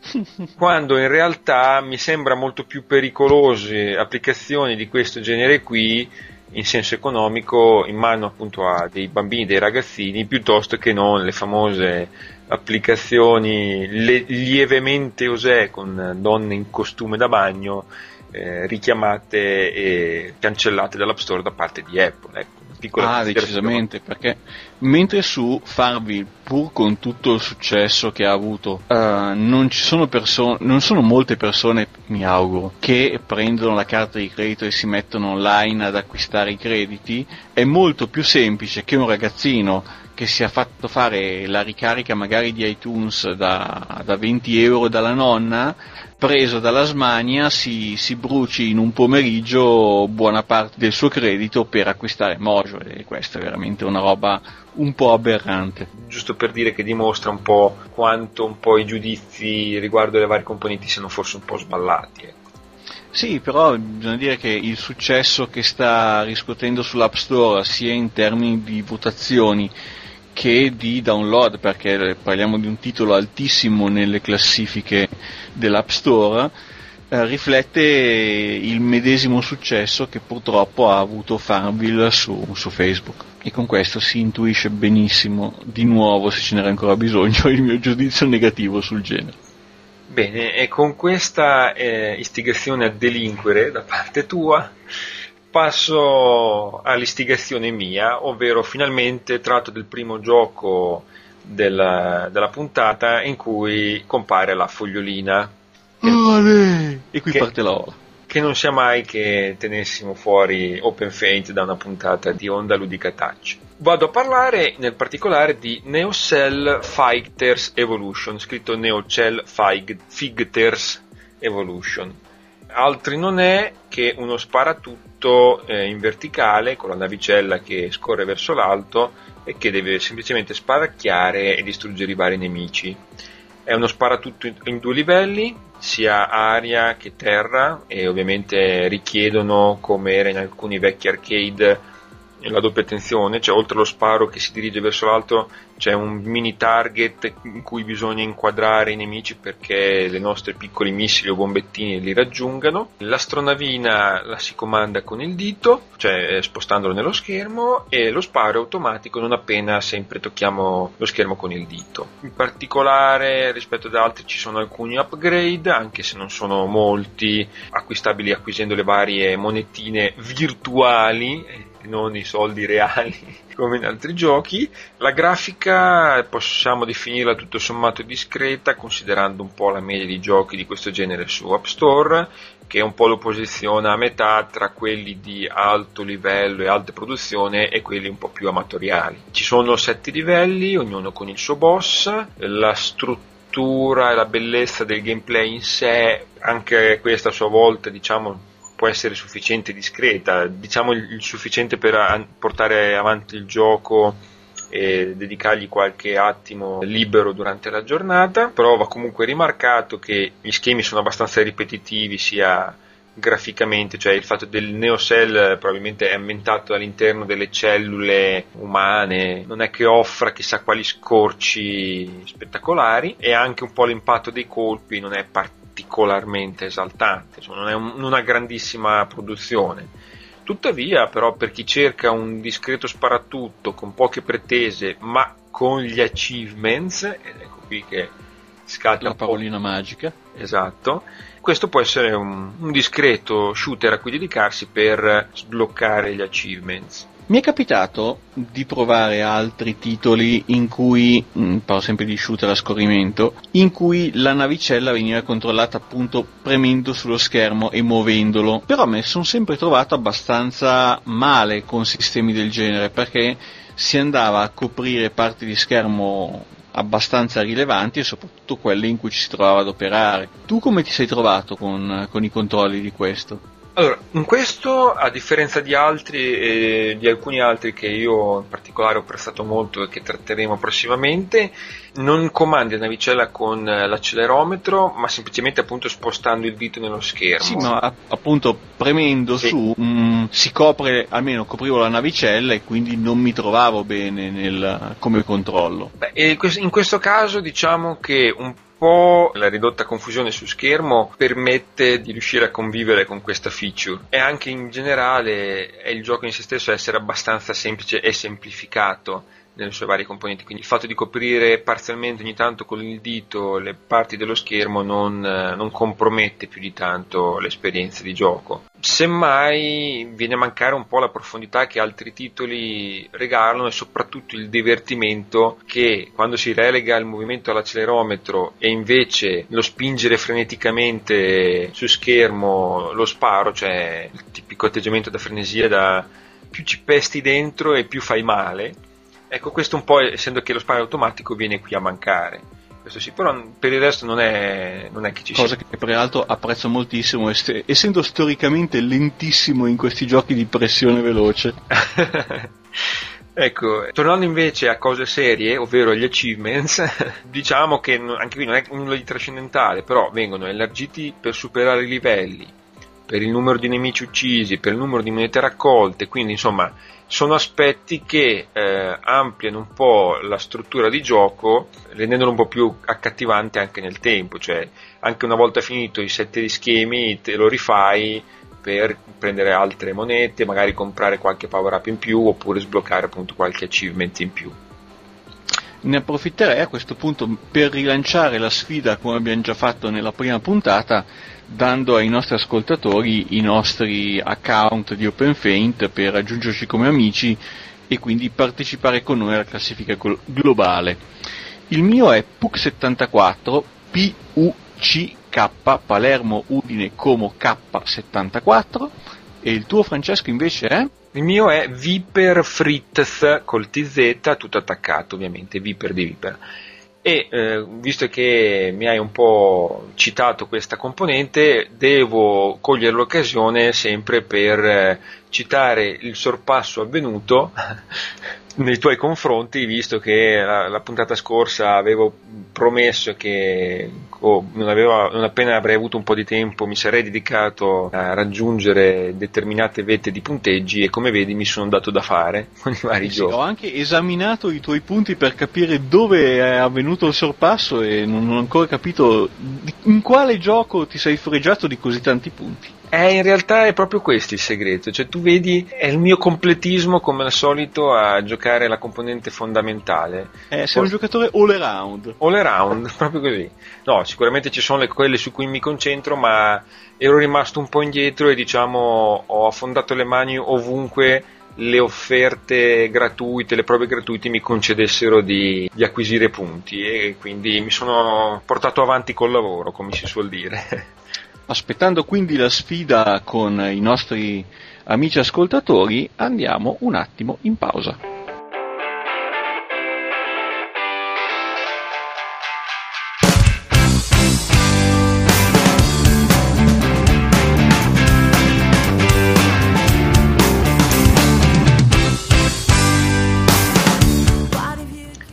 S1: quando in realtà mi sembra molto più pericolose applicazioni di questo genere qui in senso economico in mano appunto a dei bambini, dei ragazzini, piuttosto che non le famose applicazioni le- lievemente osè con donne in costume da bagno eh, richiamate e cancellate dall'App Store da parte di Apple. Ecco
S2: Ah, decisamente, perché mentre su Farmville, pur con tutto il successo che ha avuto, uh, non, ci sono perso- non sono molte persone, mi auguro, che prendono la carta di credito e si mettono online ad acquistare i crediti, è molto più semplice che un ragazzino che si è fatto fare la ricarica magari di iTunes da, da 20 euro dalla nonna preso dalla smania si, si, bruci in un pomeriggio buona parte del suo credito per acquistare Mojo e questa è veramente una roba un po' aberrante.
S1: Giusto per dire che dimostra un po' quanto un po' i giudizi riguardo le varie componenti siano forse un po' sballati. Ecco.
S2: Sì, però bisogna dire che il successo che sta riscuotendo sull'App Store sia in termini di votazioni che di download, perché parliamo di un titolo altissimo nelle classifiche dell'App Store, eh, riflette il medesimo successo che purtroppo ha avuto Farmville su, su, Facebook. E con questo si intuisce benissimo, di nuovo, se ce n'era ancora bisogno, il mio giudizio negativo sul genere.
S1: Bene, e con questa eh, istigazione a delinquere da parte tua, passo all'istigazione mia, ovvero finalmente tratto del primo gioco della, della puntata in cui compare la fogliolina.
S2: Che, e qui che, parte la ola.
S1: Che non sia mai che tenessimo fuori Open Faint da una puntata di Onda Ludica Touch. Vado a parlare nel particolare di Neocell Fighters Evolution, scritto Neocell Fig, Fighters Evolution altri non è che uno sparatutto eh, in verticale con la navicella che scorre verso l'alto e che deve semplicemente sparacchiare e distruggere i vari nemici. È uno sparatutto in, in due livelli, sia aria che terra e ovviamente richiedono, come era in alcuni vecchi arcade, la doppia attenzione, cioè oltre allo sparo che si dirige verso l'alto c'è un mini target in cui bisogna inquadrare i nemici perché le nostre piccoli missili o bombettini li raggiungano. L'astronavina la si comanda con il dito, cioè eh, spostandolo nello schermo e lo sparo è automatico non appena sempre tocchiamo lo schermo con il dito. In particolare rispetto ad altri ci sono alcuni upgrade, anche se non sono molti, acquistabili acquisendo le varie monetine virtuali non i soldi reali come in altri giochi. La grafica possiamo definirla tutto sommato discreta, considerando un po' la media di giochi di questo genere su App Store, che un po' lo posiziona a metà tra quelli di alto livello e alta produzione e quelli un po' più amatoriali. Ci sono sette livelli, ognuno con il suo boss, la struttura e la bellezza del gameplay in sé, anche questa a sua volta, diciamo, può essere sufficiente discreta, diciamo il, sufficiente per a, portare avanti il gioco e dedicargli qualche attimo libero durante la giornata, però va comunque rimarcato che gli schemi sono abbastanza ripetitivi sia graficamente, cioè il fatto del neocell probabilmente è ambientato all'interno delle cellule umane, non è che offra chissà quali scorci spettacolari e anche un po' l'impatto dei colpi non è particolare particolarmente esaltante, cioè non è un, una grandissima produzione. Tuttavia, però, per chi cerca un discreto sparatutto con poche pretese, ma con gli achievements, ed ecco qui che scatta
S2: la parolina magica.
S1: Esatto. Questo può essere un, un discreto shooter a cui dedicarsi per sbloccare gli achievements
S2: Mi è capitato di provare altri titoli in cui, mm, parlo sempre di shooter a scorrimento, in cui la navicella veniva controllata appunto premendo sullo schermo e muovendolo, però mi sono sempre trovato abbastanza male con sistemi del genere perché si andava a coprire parti di schermo abbastanza rilevanti e soprattutto quelle in cui ci si trovava ad operare. Tu come ti sei trovato con, con i controlli di questo?
S1: Allora, in questo, a differenza di altri e di alcuni altri che io in particolare ho prestato molto e che tratteremo prossimamente, non comandi la navicella con l'accelerometro, ma semplicemente appunto spostando il dito nello schermo.
S2: Sì, ma appunto premendo sì. su mh, mm, si copre, almeno coprivo la navicella e quindi non mi trovavo bene nel, come controllo.
S1: Beh, in questo caso diciamo che un po' la ridotta confusione su schermo permette di riuscire a convivere con questa feature. E anche in generale è il gioco in se stesso essere abbastanza semplice e semplificato nelle sue varie componenti, quindi il fatto di coprire parzialmente ogni tanto con il dito le parti dello schermo non, non compromette più di tanto l'esperienza di gioco. Semmai viene a mancare un po' la profondità che altri titoli regalano e soprattutto il divertimento che quando si relega il movimento all'accelerometro e invece lo spingere freneticamente su schermo lo sparo, cioè il tipico atteggiamento da frenesia da più ci pesti dentro e più fai male, Ecco, questo un po', essendo che lo sparo automatico, viene qui a mancare. Questo sì, però per il resto non è, non è che ci
S2: Cosa sia. che peraltro apprezzo moltissimo, essendo storicamente lentissimo in questi giochi di pressione veloce.
S1: Ecco, tornando invece a cose serie, ovvero gli achievements, diciamo che anche qui non è nulla di trascendentale, però vengono elargiti per superare i livelli, per il numero di nemici uccisi, per il numero di monete raccolte, quindi insomma sono aspetti che eh, ampliano un po' la struttura di gioco, rendendolo un po' più accattivante anche nel tempo, cioè anche una volta finito i sette schemi te lo rifai per prendere altre monete, magari comprare qualche power up in più oppure sbloccare appunto qualche achievement in più.
S2: Ne approfitterei a questo punto per rilanciare la sfida come abbiamo già fatto nella prima puntata dando ai nostri ascoltatori i nostri account di OpenFaint per aggiungerci come amici e quindi partecipare con noi alla classifica globale. Il mio è PUC74 PUCK Palermo Udine Como K74 e il tuo Francesco invece è?
S1: Il mio è Viper Fritz col TZ tutto attaccato ovviamente, Viper di Viper e eh, visto che mi hai un po' citato questa componente, devo cogliere l'occasione sempre per eh, citare il sorpasso avvenuto nei tuoi confronti, visto che la, la puntata scorsa avevo promesso che oh, non, avevo, non, appena avrei avuto un po' di tempo mi sarei dedicato a raggiungere determinate vette di punteggi e come vedi mi sono dato da fare con i vari
S2: sì,
S1: giochi.
S2: Ho anche esaminato i tuoi punti per capire dove è avvenuto il sorpasso e non ho ancora capito in quale gioco ti sei fregiato di così tanti punti.
S1: Eh, in realtà è proprio questo il segreto, cioè tu vedi è il mio completismo come al solito a giocare la componente fondamentale.
S2: Eh, sei un giocatore all around.
S1: All around, proprio così. No, sicuramente ci sono le, quelle su cui mi concentro, ma ero rimasto un po' indietro e diciamo ho affondato le mani ovunque le offerte gratuite, le prove gratuite mi concedessero di, di acquisire punti e quindi mi sono portato avanti col lavoro, come si suol dire.
S2: Aspettando quindi la sfida con i nostri amici ascoltatori, andiamo un attimo in pausa.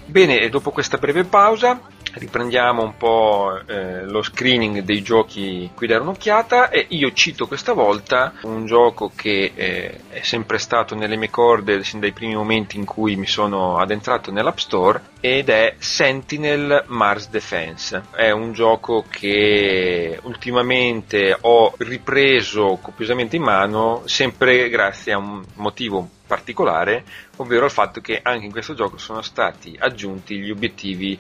S1: Bene, e dopo questa breve pausa riprendiamo un po' eh, lo screening dei giochi cui dare un'occhiata e io cito questa volta un gioco che eh, è sempre stato nelle mie corde sin dai primi momenti in cui mi sono addentrato nell'App Store ed è Sentinel Mars Defense. È un gioco che ultimamente ho ripreso copiosamente in mano sempre grazie a un motivo particolare, ovvero il fatto che anche in questo gioco sono stati aggiunti gli obiettivi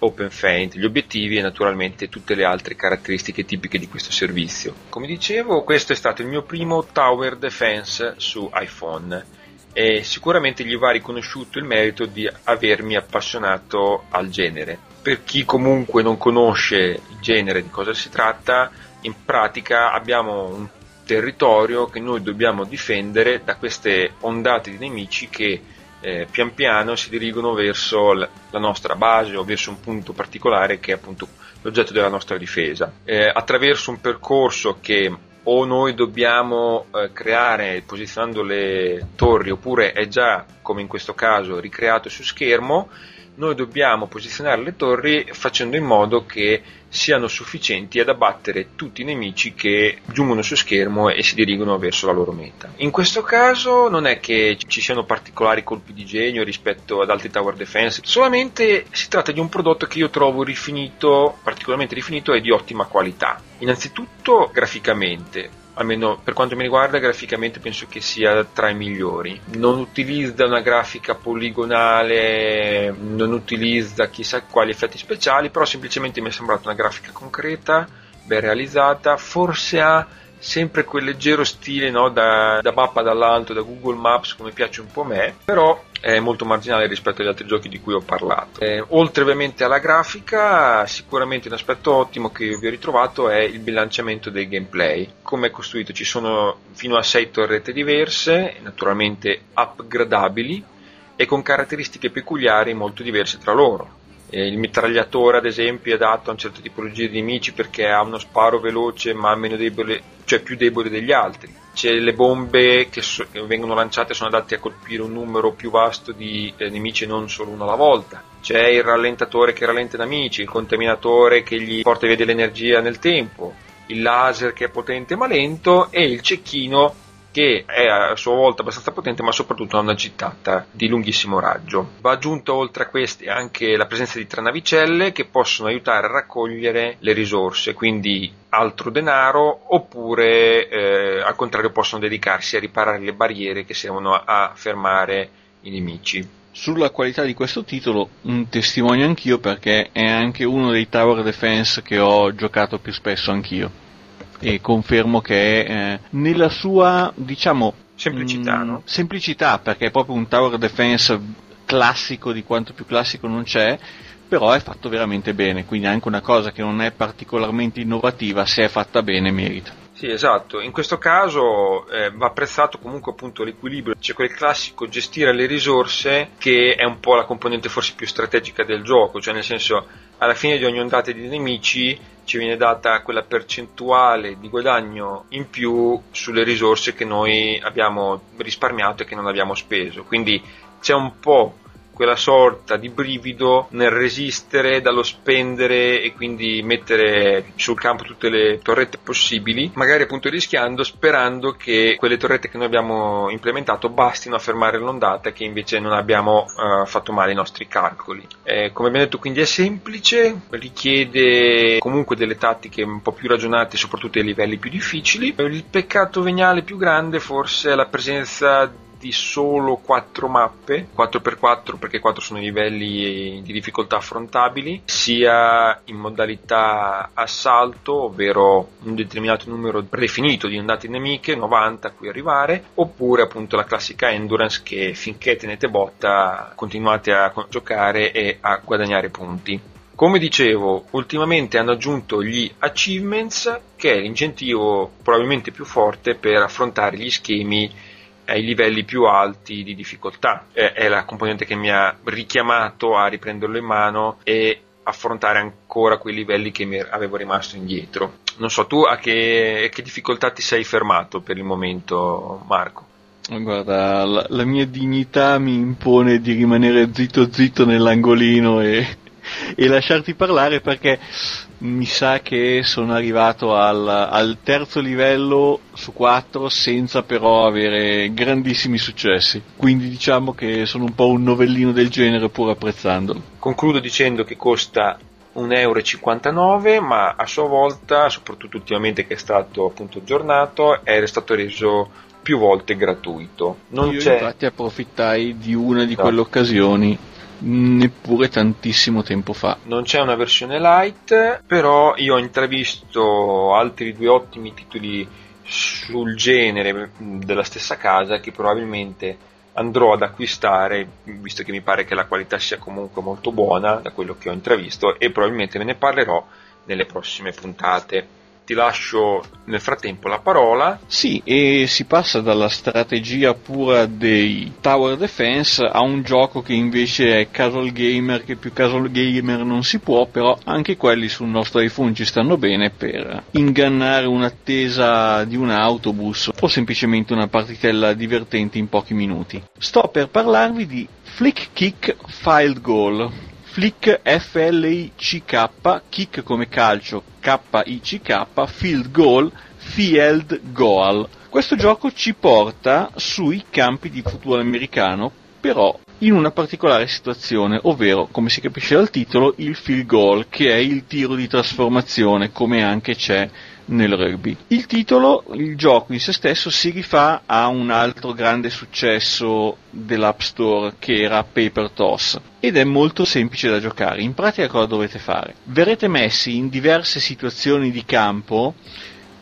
S1: OpenFaint, gli obiettivi e naturalmente tutte le altre caratteristiche tipiche di questo servizio. Come dicevo, questo è stato il mio primo Tower Defense su iPhone e sicuramente gli va riconosciuto il merito di avermi appassionato al genere. Per chi comunque non conosce il genere di cosa si tratta, in pratica abbiamo un territorio che noi dobbiamo difendere da queste ondate di nemici che eh, pian piano si dirigono verso la nostra base o verso un punto particolare che è appunto l'oggetto della nostra difesa. Eh, attraverso un percorso che o noi dobbiamo eh, creare posizionando le torri oppure è già come in questo caso ricreato su schermo noi dobbiamo posizionare le torri facendo in modo che siano sufficienti ad abbattere tutti i nemici che giungono su schermo e si dirigono verso la loro meta. In questo caso non è che ci siano particolari colpi di genio rispetto ad altri tower defense, solamente si tratta di un prodotto che io trovo rifinito, particolarmente rifinito e di ottima qualità. Innanzitutto graficamente, almeno per quanto mi riguarda graficamente penso che sia tra i migliori. Non utilizza una grafica poligonale, non utilizza chissà quali effetti speciali, però semplicemente mi è sembrata una grafica concreta, ben realizzata, forse ha sempre quel leggero stile no, da, da mappa dall'alto, da Google Maps, come piace un po' a me, però è molto marginale rispetto agli altri giochi di cui ho parlato. Eh, oltre ovviamente alla grafica, sicuramente un aspetto ottimo che vi ho ritrovato è il bilanciamento del gameplay. Come è costruito? Ci sono fino a 6 torrette diverse, naturalmente upgradabili e con caratteristiche peculiari molto diverse tra loro. Eh, il mitragliatore, ad esempio, è adatto a una certa tipologia di nemici perché ha uno sparo veloce ma meno debole, cioè più debole degli altri. C'è le bombe che, so, che vengono lanciate sono adatte a colpire un numero più vasto di eh, nemici, non solo uno alla volta. C'è il rallentatore che rallenta i nemici, il contaminatore che gli porta via dell'energia nel tempo, il laser che è potente ma lento e il cecchino che è a sua volta abbastanza potente ma soprattutto ha una gittata di lunghissimo raggio. Va aggiunto oltre a queste anche la presenza di tre navicelle che possono aiutare a raccogliere le risorse, quindi altro denaro oppure eh, al contrario possono dedicarsi a riparare le barriere che servono a, fermare i nemici.
S2: Sulla qualità di questo titolo un testimonio anch'io perché è anche uno dei tower defense che ho giocato più spesso anch'io e confermo che eh, nella sua, diciamo,
S1: semplicità, mh, mm, no?
S2: semplicità, perché è proprio un tower defense classico di quanto più classico non c'è, però è fatto veramente bene, quindi anche una cosa che non è particolarmente innovativa, se è fatta bene merita.
S1: Sì, esatto. In questo caso eh, va apprezzato comunque appunto l'equilibrio. C'è quel classico gestire le risorse che è un po' la componente forse più strategica del gioco, cioè nel senso alla fine di ogni ondata di nemici ci viene data quella percentuale di guadagno in più sulle risorse che noi abbiamo risparmiato e che non abbiamo speso. Quindi c'è un po' quella sorta di brivido nel resistere dallo spendere e quindi mettere sul campo tutte le torrette possibili, magari appunto rischiando, sperando che quelle torrette che noi abbiamo implementato bastino a fermare l'ondata che invece non abbiamo uh, fatto male i nostri calcoli. Eh, come abbiamo detto quindi è semplice, richiede comunque delle tattiche un po' più ragionate soprattutto ai livelli più difficili. Il peccato veniale più grande forse è la presenza di solo 4 mappe, 4x4 perché 4 sono i livelli di difficoltà affrontabili, sia in modalità assalto, ovvero un determinato numero predefinito di ondate nemiche, 90 a cui arrivare, oppure appunto la classica endurance che finché tenete botta continuate a giocare e a guadagnare punti. Come dicevo, ultimamente hanno aggiunto gli achievements, che è l'incentivo probabilmente più forte per affrontare gli schemi ai livelli più alti di difficoltà. È, è la componente che mi ha richiamato a riprenderlo in mano e affrontare ancora quei livelli che mi avevo rimasto indietro. Non so, tu a che, a che difficoltà ti sei fermato per il momento, Marco?
S2: Guarda, la, la, mia dignità mi impone di rimanere zitto zitto nell'angolino e, e lasciarti parlare perché mi sa che sono arrivato al, al, terzo livello su quattro senza però avere grandissimi successi. Quindi diciamo che sono un po' un novellino del genere pur apprezzandolo.
S1: Concludo dicendo che costa 1,59 euro, ma a sua volta, soprattutto ultimamente che è stato appunto aggiornato, è stato reso più volte gratuito.
S2: Non Io c'è... infatti approfittai di una di no. quelle occasioni neppure tantissimo tempo fa.
S1: Non c'è una versione light, però io ho intravisto altri due ottimi titoli sul genere della stessa casa che probabilmente andrò ad acquistare, visto che mi pare che la qualità sia comunque molto buona da quello che ho intravisto e probabilmente ve ne parlerò nelle prossime puntate ti lascio nel frattempo la parola.
S2: Sì, e si passa dalla strategia pura dei tower defense a un gioco che invece è casual gamer, che più casual gamer non si può, però anche quelli sul nostro iPhone ci stanno bene per ingannare un'attesa di un autobus o semplicemente una partitella divertente in pochi minuti. Sto per parlarvi di Flick Kick Filed Goal Flick F-L-I-C-K, kick come calcio, K-I-C-K, field goal, field goal. Questo gioco ci porta sui campi di football americano, però in una particolare situazione, ovvero, come si capisce dal titolo, il field goal, che è il tiro di trasformazione, come anche c'è nel rugby. Il titolo, il gioco in se stesso, si rifà a un altro grande successo dell'App Store che era Paper Toss ed è molto semplice da giocare. In pratica cosa dovete fare? Verrete messi in diverse situazioni di campo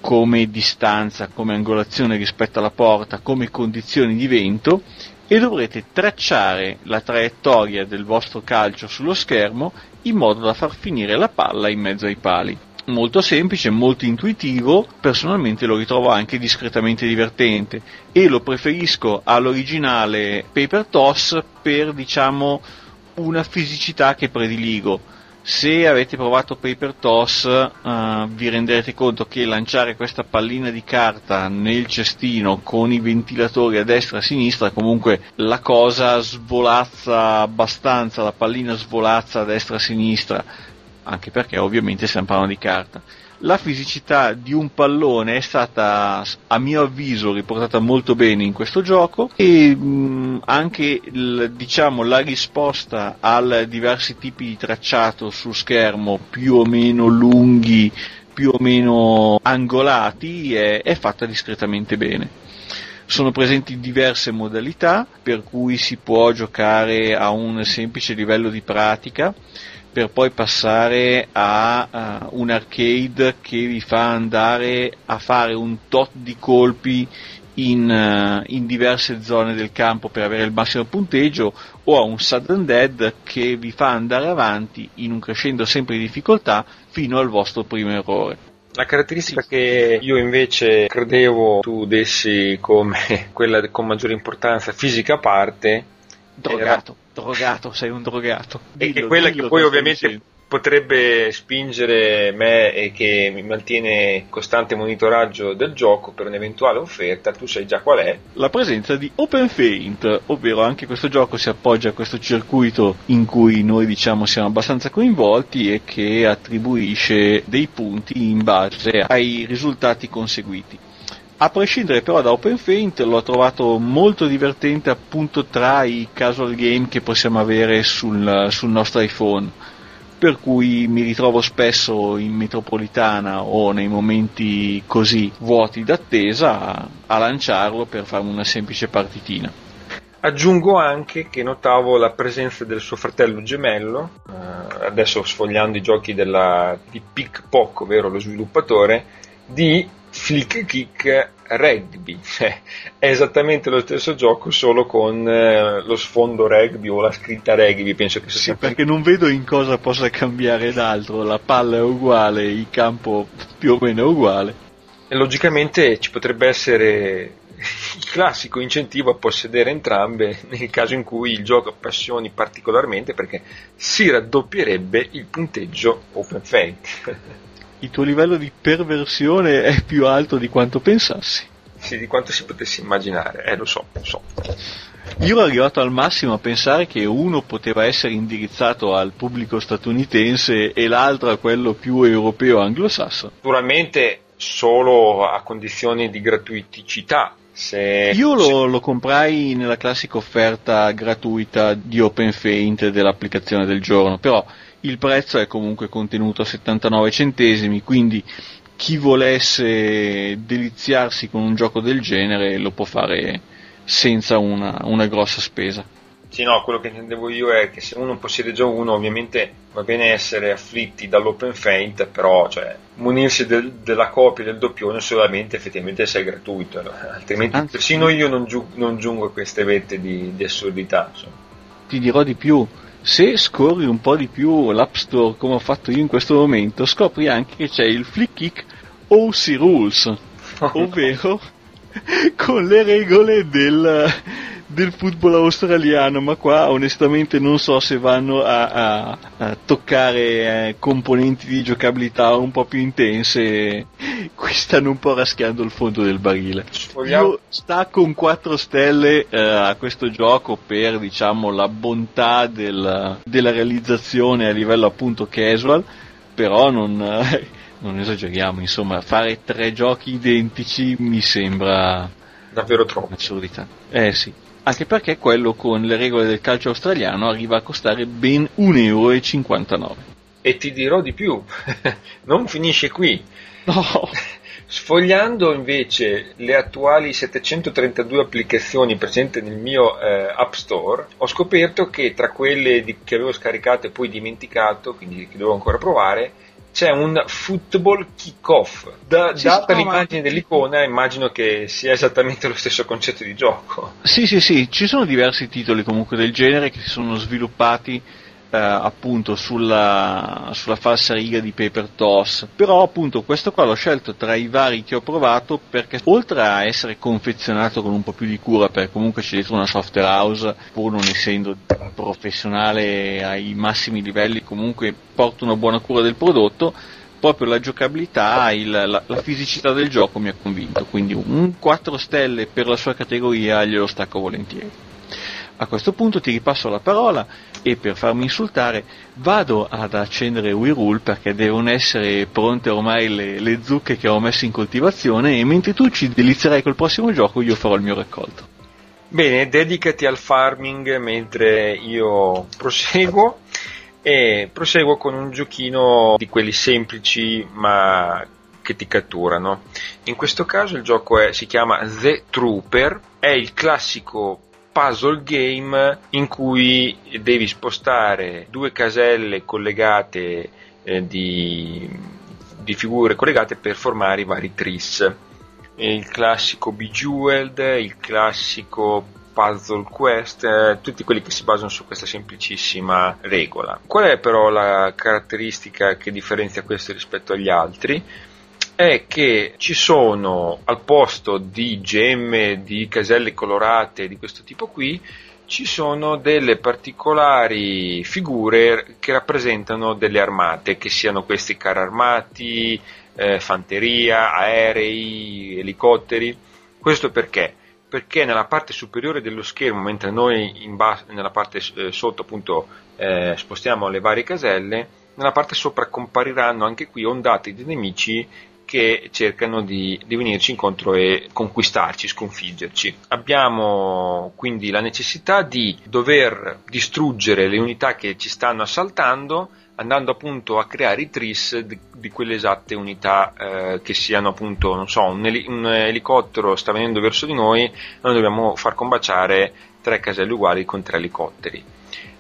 S2: come distanza, come angolazione rispetto alla porta, come condizioni di vento e dovrete tracciare la traiettoria del vostro calcio sullo schermo in modo da far finire la palla in mezzo ai pali molto semplice, molto intuitivo, personalmente lo ritrovo anche discretamente divertente e lo preferisco all'originale Paper Toss per diciamo una fisicità che prediligo. Se avete provato Paper Toss uh, vi renderete conto che lanciare questa pallina di carta nel cestino con i ventilatori a destra e a sinistra comunque la cosa svolazza abbastanza, la pallina svolazza a destra e a sinistra anche perché ovviamente stiamo parlando di carta. La fisicità di un pallone è stata, a mio avviso, riportata molto bene in questo gioco e mh, anche il, diciamo, la risposta a diversi tipi di tracciato su schermo più o meno lunghi, più o meno angolati, è, è fatta discretamente bene sono presenti diverse modalità per cui si può giocare a un semplice livello di pratica per poi passare a uh, un arcade che vi fa andare a fare un tot di colpi in, uh, in, diverse zone del campo per avere il massimo punteggio o a un sudden dead che vi fa andare avanti in un crescendo sempre di difficoltà fino al vostro primo errore.
S1: La caratteristica che io invece credevo tu dessi come quella con maggiore importanza fisica a parte
S2: drogato, era... drogato, sei un drogato.
S1: Dillo, e che quella che poi ovviamente dicendo. potrebbe spingere me e che mi mantiene costante monitoraggio del gioco per un'eventuale offerta, tu sai già qual è.
S2: La presenza di OpenFaint, ovvero anche questo gioco si appoggia a questo circuito in cui noi diciamo siamo abbastanza coinvolti e che attribuisce dei punti in base ai risultati conseguiti. A prescindere però da OpenFaint l'ho trovato molto divertente appunto tra i casual game che possiamo avere sul, sul nostro iPhone per cui mi ritrovo spesso in metropolitana o nei momenti così vuoti d'attesa a, a lanciarlo per farmi una semplice partitina.
S1: Aggiungo anche che notavo la presenza del suo fratello gemello, eh, adesso sfogliando i giochi della, di Pickpock, ovvero lo sviluppatore, di Flick Kick Rugby, cioè è esattamente lo stesso gioco solo con eh, lo sfondo rugby o la scritta rugby, penso che sia
S2: sì, perché non vedo in cosa possa cambiare d'altro, la palla è uguale, il campo più o meno è uguale.
S1: E logicamente ci potrebbe essere il classico incentivo a possedere entrambe nel caso in cui il gioco appassioni particolarmente perché si raddoppierebbe il punteggio Open Fate.
S2: il tuo livello di perversione è più alto di quanto pensassi.
S1: Sì, di quanto si potesse immaginare, eh, lo so, lo so.
S2: Io ero arrivato al massimo a pensare che uno poteva essere indirizzato al pubblico statunitense e l'altro a quello più europeo anglosassone.
S1: Naturalmente solo a condizioni di gratuiticità. Se...
S2: Io lo, lo, comprai nella classica offerta gratuita di OpenFaint dell'applicazione del giorno, però il prezzo è comunque contenuto a 79 centesimi, quindi chi volesse deliziarsi con un gioco del genere lo può fare senza una, una grossa spesa.
S1: Sì, no, quello che intendevo io è che se uno possiede già uno, ovviamente va bene essere afflitti dall'open feint, però cioè, munirsi del, della copia del doppione solamente effettivamente se è gratuito, no? altrimenti Anzi, persino io non, giu- non, giungo a queste vette di, di assurdità. Insomma.
S2: Ti dirò di più, se scorri un po' di più l'App Store come ho fatto io in questo momento, scopri anche che c'è il Flick Kick OC Rules, ovvero con le regole del, del football australiano, ma qua onestamente non so se vanno a, a, a toccare eh, componenti di giocabilità un po' più intense. Qui stanno un po' raschiando il fondo del barile. Io stacco un 4 stelle eh, a questo gioco per diciamo la bontà del, della realizzazione a livello appunto casual, però non, eh, non esageriamo, insomma, fare tre giochi identici mi sembra
S1: davvero troppo.
S2: Assurdità. Eh sì anche perché quello con le regole del calcio australiano arriva a costare ben 1,59 euro.
S1: E ti dirò di più, non finisce qui.
S2: No.
S1: Sfogliando invece le attuali 732 applicazioni presenti nel mio eh, App Store, ho scoperto che tra quelle di, che avevo scaricato e poi dimenticato, quindi che devo ancora provare, c'è un football kick-off. Da, sì, data sì, l'immagine ma... dell'icona, immagino che sia esattamente lo stesso concetto di gioco.
S2: Sì, sì, sì, ci sono diversi titoli comunque del genere che si sono sviluppati eh, appunto sulla, sulla falsa riga di Paper Toss però appunto questo qua l'ho scelto tra i vari che ho provato perché oltre a essere confezionato con un po' più di cura perché comunque c'è dietro una software house pur non essendo professionale ai massimi livelli comunque porta una buona cura del prodotto proprio la giocabilità, il, la, la, fisicità del gioco mi ha convinto, quindi un 4 stelle per la sua categoria glielo stacco volentieri. A questo punto ti ripasso la parola e per farmi insultare vado ad accendere WeRule perché devono essere pronte ormai le, le zucche che ho messo in coltivazione e mentre tu ci delizierai col prossimo gioco io farò il mio raccolto.
S1: Bene, dedicati al farming mentre io proseguo e proseguo con un giochino di quelli semplici ma che ti catturano. In questo caso il gioco è, si chiama The Trooper, è il classico puzzle game in cui devi spostare due caselle collegate eh, di, di, figure collegate per formare i vari tris. Il classico Bejeweled, il classico Puzzle Quest, eh, tutti quelli che si basano su questa semplicissima regola. Qual è però la caratteristica che differenzia questo rispetto agli altri? È che ci sono al posto di gemme, di caselle colorate di questo tipo qui, ci sono delle particolari figure che rappresentano delle armate, che siano questi carri armati, eh, fanteria, aerei, elicotteri. Questo perché? Perché nella parte superiore dello schermo, mentre noi bas- nella parte eh, sotto appunto eh, spostiamo le varie caselle, nella parte sopra compariranno anche qui ondate di nemici che cercano di, di, venirci incontro e conquistarci, sconfiggerci. Abbiamo quindi la necessità di dover distruggere le unità che ci stanno assaltando andando appunto a creare i tris di, di quelle esatte unità eh, che siano appunto, non so, un, eli- un, elicottero sta venendo verso di noi, noi dobbiamo far combaciare tre caselle uguali con tre elicotteri.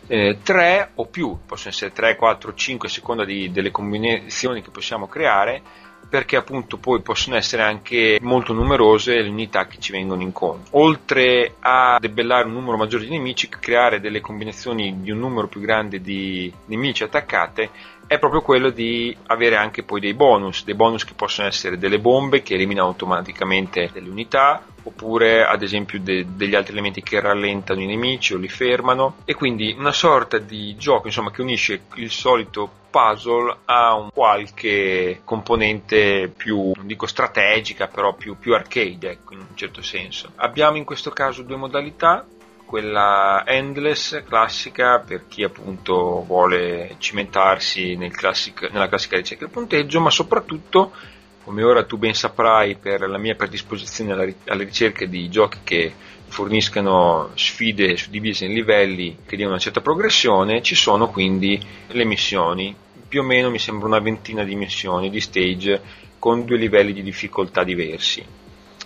S1: Eh, tre o più, possono essere 3, 4, 5 a seconda di, delle combinazioni che possiamo creare, perché appunto poi possono essere anche molto numerose le unità che ci vengono incontro. Oltre a debellare un numero maggiore di nemici, creare delle combinazioni di un numero più grande di nemici attaccate è proprio quello di avere anche poi dei bonus, dei bonus che possono essere delle bombe che eliminano automaticamente delle unità, oppure ad esempio de- degli altri elementi che rallentano i nemici o li fermano, e quindi una sorta di gioco insomma, che unisce il solito puzzle a un qualche componente più, non dico strategica, però più, più arcade, ecco, in un certo senso. Abbiamo in questo caso due modalità, quella endless classica per chi appunto vuole cimentarsi nel classic, nella classica ricerca del punteggio, ma soprattutto, come ora tu ben saprai per la mia predisposizione alla, alla ricerca di giochi che forniscano sfide suddivise in livelli che diano una certa progressione, ci sono quindi le missioni, più o meno mi sembra una ventina di missioni, di stage, con due livelli di difficoltà diversi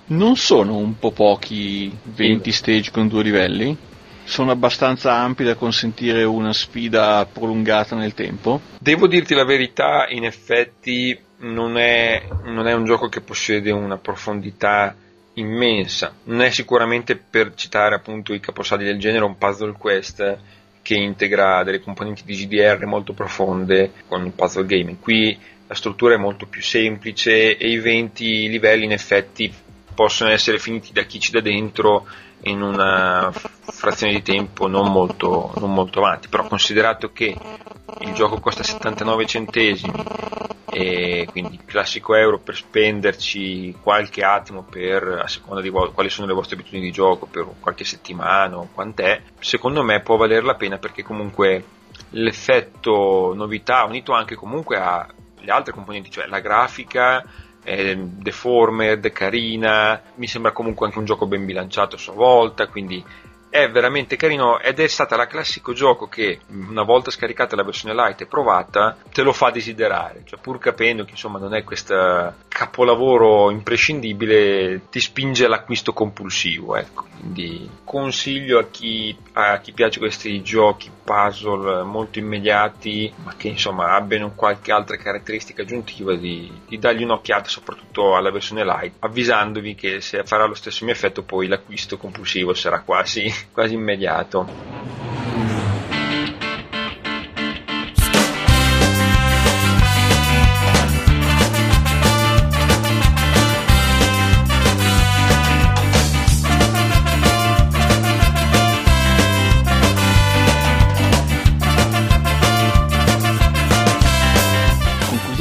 S2: non sono un po' pochi 20 stage con due livelli? sono abbastanza ampi da consentire una sfida prolungata nel tempo?
S1: Devo dirti la verità, in effetti non è, non è un gioco che possiede una profondità immensa. Non è sicuramente, per citare appunto i caposaldi del genere, un puzzle quest che integra delle componenti di GDR molto profonde con il puzzle gaming. Qui la struttura è molto più semplice e i 20 livelli in effetti possono essere finiti da chi ci da dentro in una frazione di tempo non molto, non molto avanti, però considerato che il gioco costa 79 centesimi e quindi classico euro per spenderci qualche attimo per, a seconda di quali sono le vostre abitudini di gioco, per qualche settimana o quant'è, secondo me può valere la pena perché comunque l'effetto novità unito anche comunque alle altre componenti, cioè la grafica è deformed, carina, mi sembra comunque anche un gioco ben bilanciato a sua volta, quindi è veramente carino ed è stata la classico gioco che una volta scaricata la versione light e provata te lo fa desiderare, cioè pur capendo che insomma non è questo capolavoro imprescindibile ti spinge all'acquisto compulsivo, ecco. Quindi consiglio a chi, a chi piace questi giochi puzzle molto immediati ma che insomma abbiano qualche altra caratteristica aggiuntiva di, di dargli un'occhiata soprattutto alla versione light avvisandovi che se farà lo stesso mio effetto poi l'acquisto compulsivo sarà quasi quasi immediato.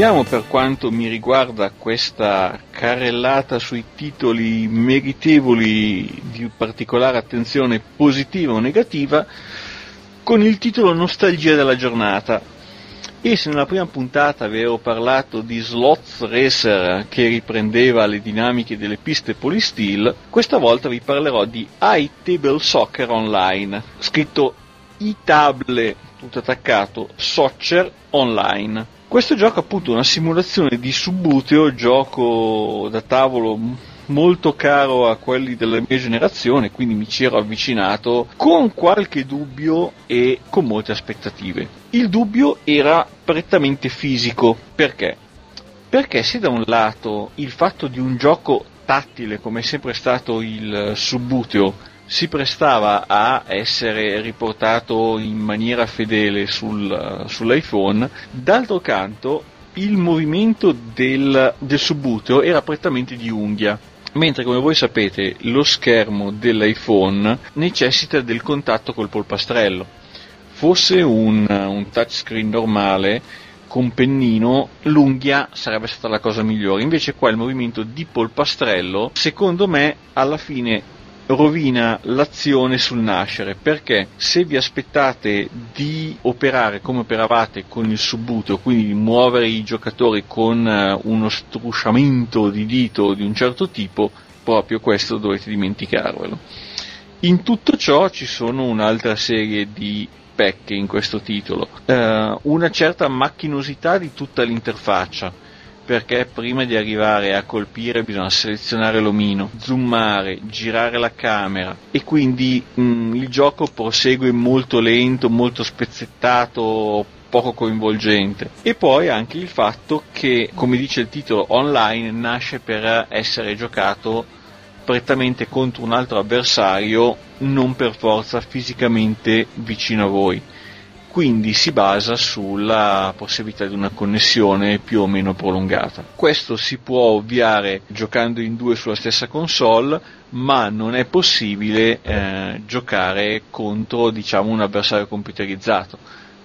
S2: Chiudiamo per quanto mi riguarda questa carrellata sui titoli meritevoli di particolare attenzione positiva o negativa con il titolo Nostalgia della giornata. E se nella prima puntata avevo parlato di Slots Racer che riprendeva le dinamiche delle piste Polysteel, questa volta vi parlerò di iTable Soccer Online, scritto iTable tutto attaccato Soccer Online. Questo gioco è appunto una simulazione di Subbuteo, gioco da tavolo molto caro a quelli della mia generazione, quindi mi ci ero avvicinato con qualche dubbio e con molte aspettative. Il dubbio era prettamente fisico, perché? Perché se da un lato il fatto di un gioco tattile come è sempre stato il Subbuteo si prestava a essere riportato in maniera fedele sul, sull'iPhone, d'altro canto il movimento del, del subbuteo era prettamente di unghia, mentre come voi sapete lo schermo dell'iPhone necessita del contatto col polpastrello. Fosse un, un touchscreen normale con pennino l'unghia sarebbe stata la cosa migliore, invece qua il movimento di polpastrello secondo me alla fine rovina l'azione sul nascere perché se vi aspettate di operare come operavate con il subbuteo, quindi di muovere i giocatori con eh, uno strusciamento di dito di un certo tipo, proprio questo dovete dimenticarvelo. In tutto ciò ci sono un'altra serie di pecche in questo titolo, uh, una certa macchinosità di tutta l'interfaccia perché prima di arrivare a colpire bisogna selezionare l'omino, zoomare, girare la camera e quindi mh, mm, il gioco prosegue molto lento, molto spezzettato, poco coinvolgente. E poi anche il fatto che, come dice il titolo, online nasce per essere giocato prettamente contro un altro avversario, non per forza fisicamente vicino a voi quindi si basa sulla possibilità di una connessione più o meno prolungata. Questo si può ovviare giocando in due sulla stessa console, ma non è possibile eh, giocare contro diciamo, un avversario computerizzato.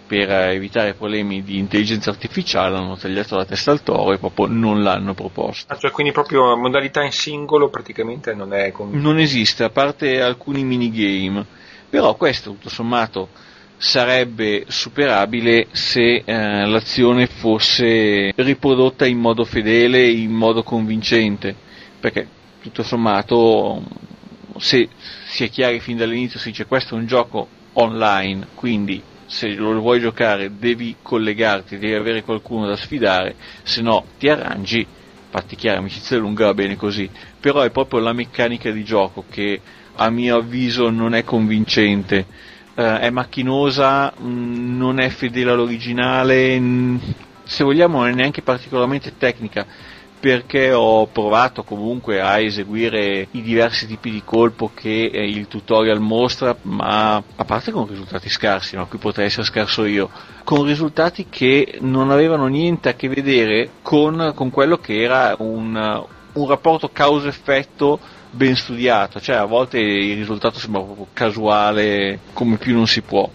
S2: Per evitare problemi di intelligenza artificiale hanno tagliato la testa al toro e proprio non l'hanno proposto.
S1: Ah, cioè quindi proprio modalità in singolo praticamente non è...
S2: Con... Non esiste, a parte alcuni minigame. Però questo tutto sommato sarebbe superabile se eh, l'azione fosse riprodotta in modo fedele, in modo convincente, perché tutto sommato se si è chiari fin dall'inizio si dice questo è un gioco online, quindi se lo vuoi giocare devi collegarti, devi avere qualcuno da sfidare, se no ti arrangi fatti chiari, amicizia lunga va bene così, però è proprio la meccanica di gioco che a mio avviso non è convincente, eh, è macchinosa, mh, mm, non è fedele all'originale, mh, se vogliamo non è neanche particolarmente tecnica perché ho provato comunque a eseguire i diversi tipi di colpo che eh, il tutorial mostra, ma a parte con risultati scarsi, ma qui potrei essere scarso io, con risultati che non avevano niente a che vedere con, con quello che era un, un rapporto causa-effetto ben studiato, cioè a volte il risultato sembra proprio casuale come più non si può.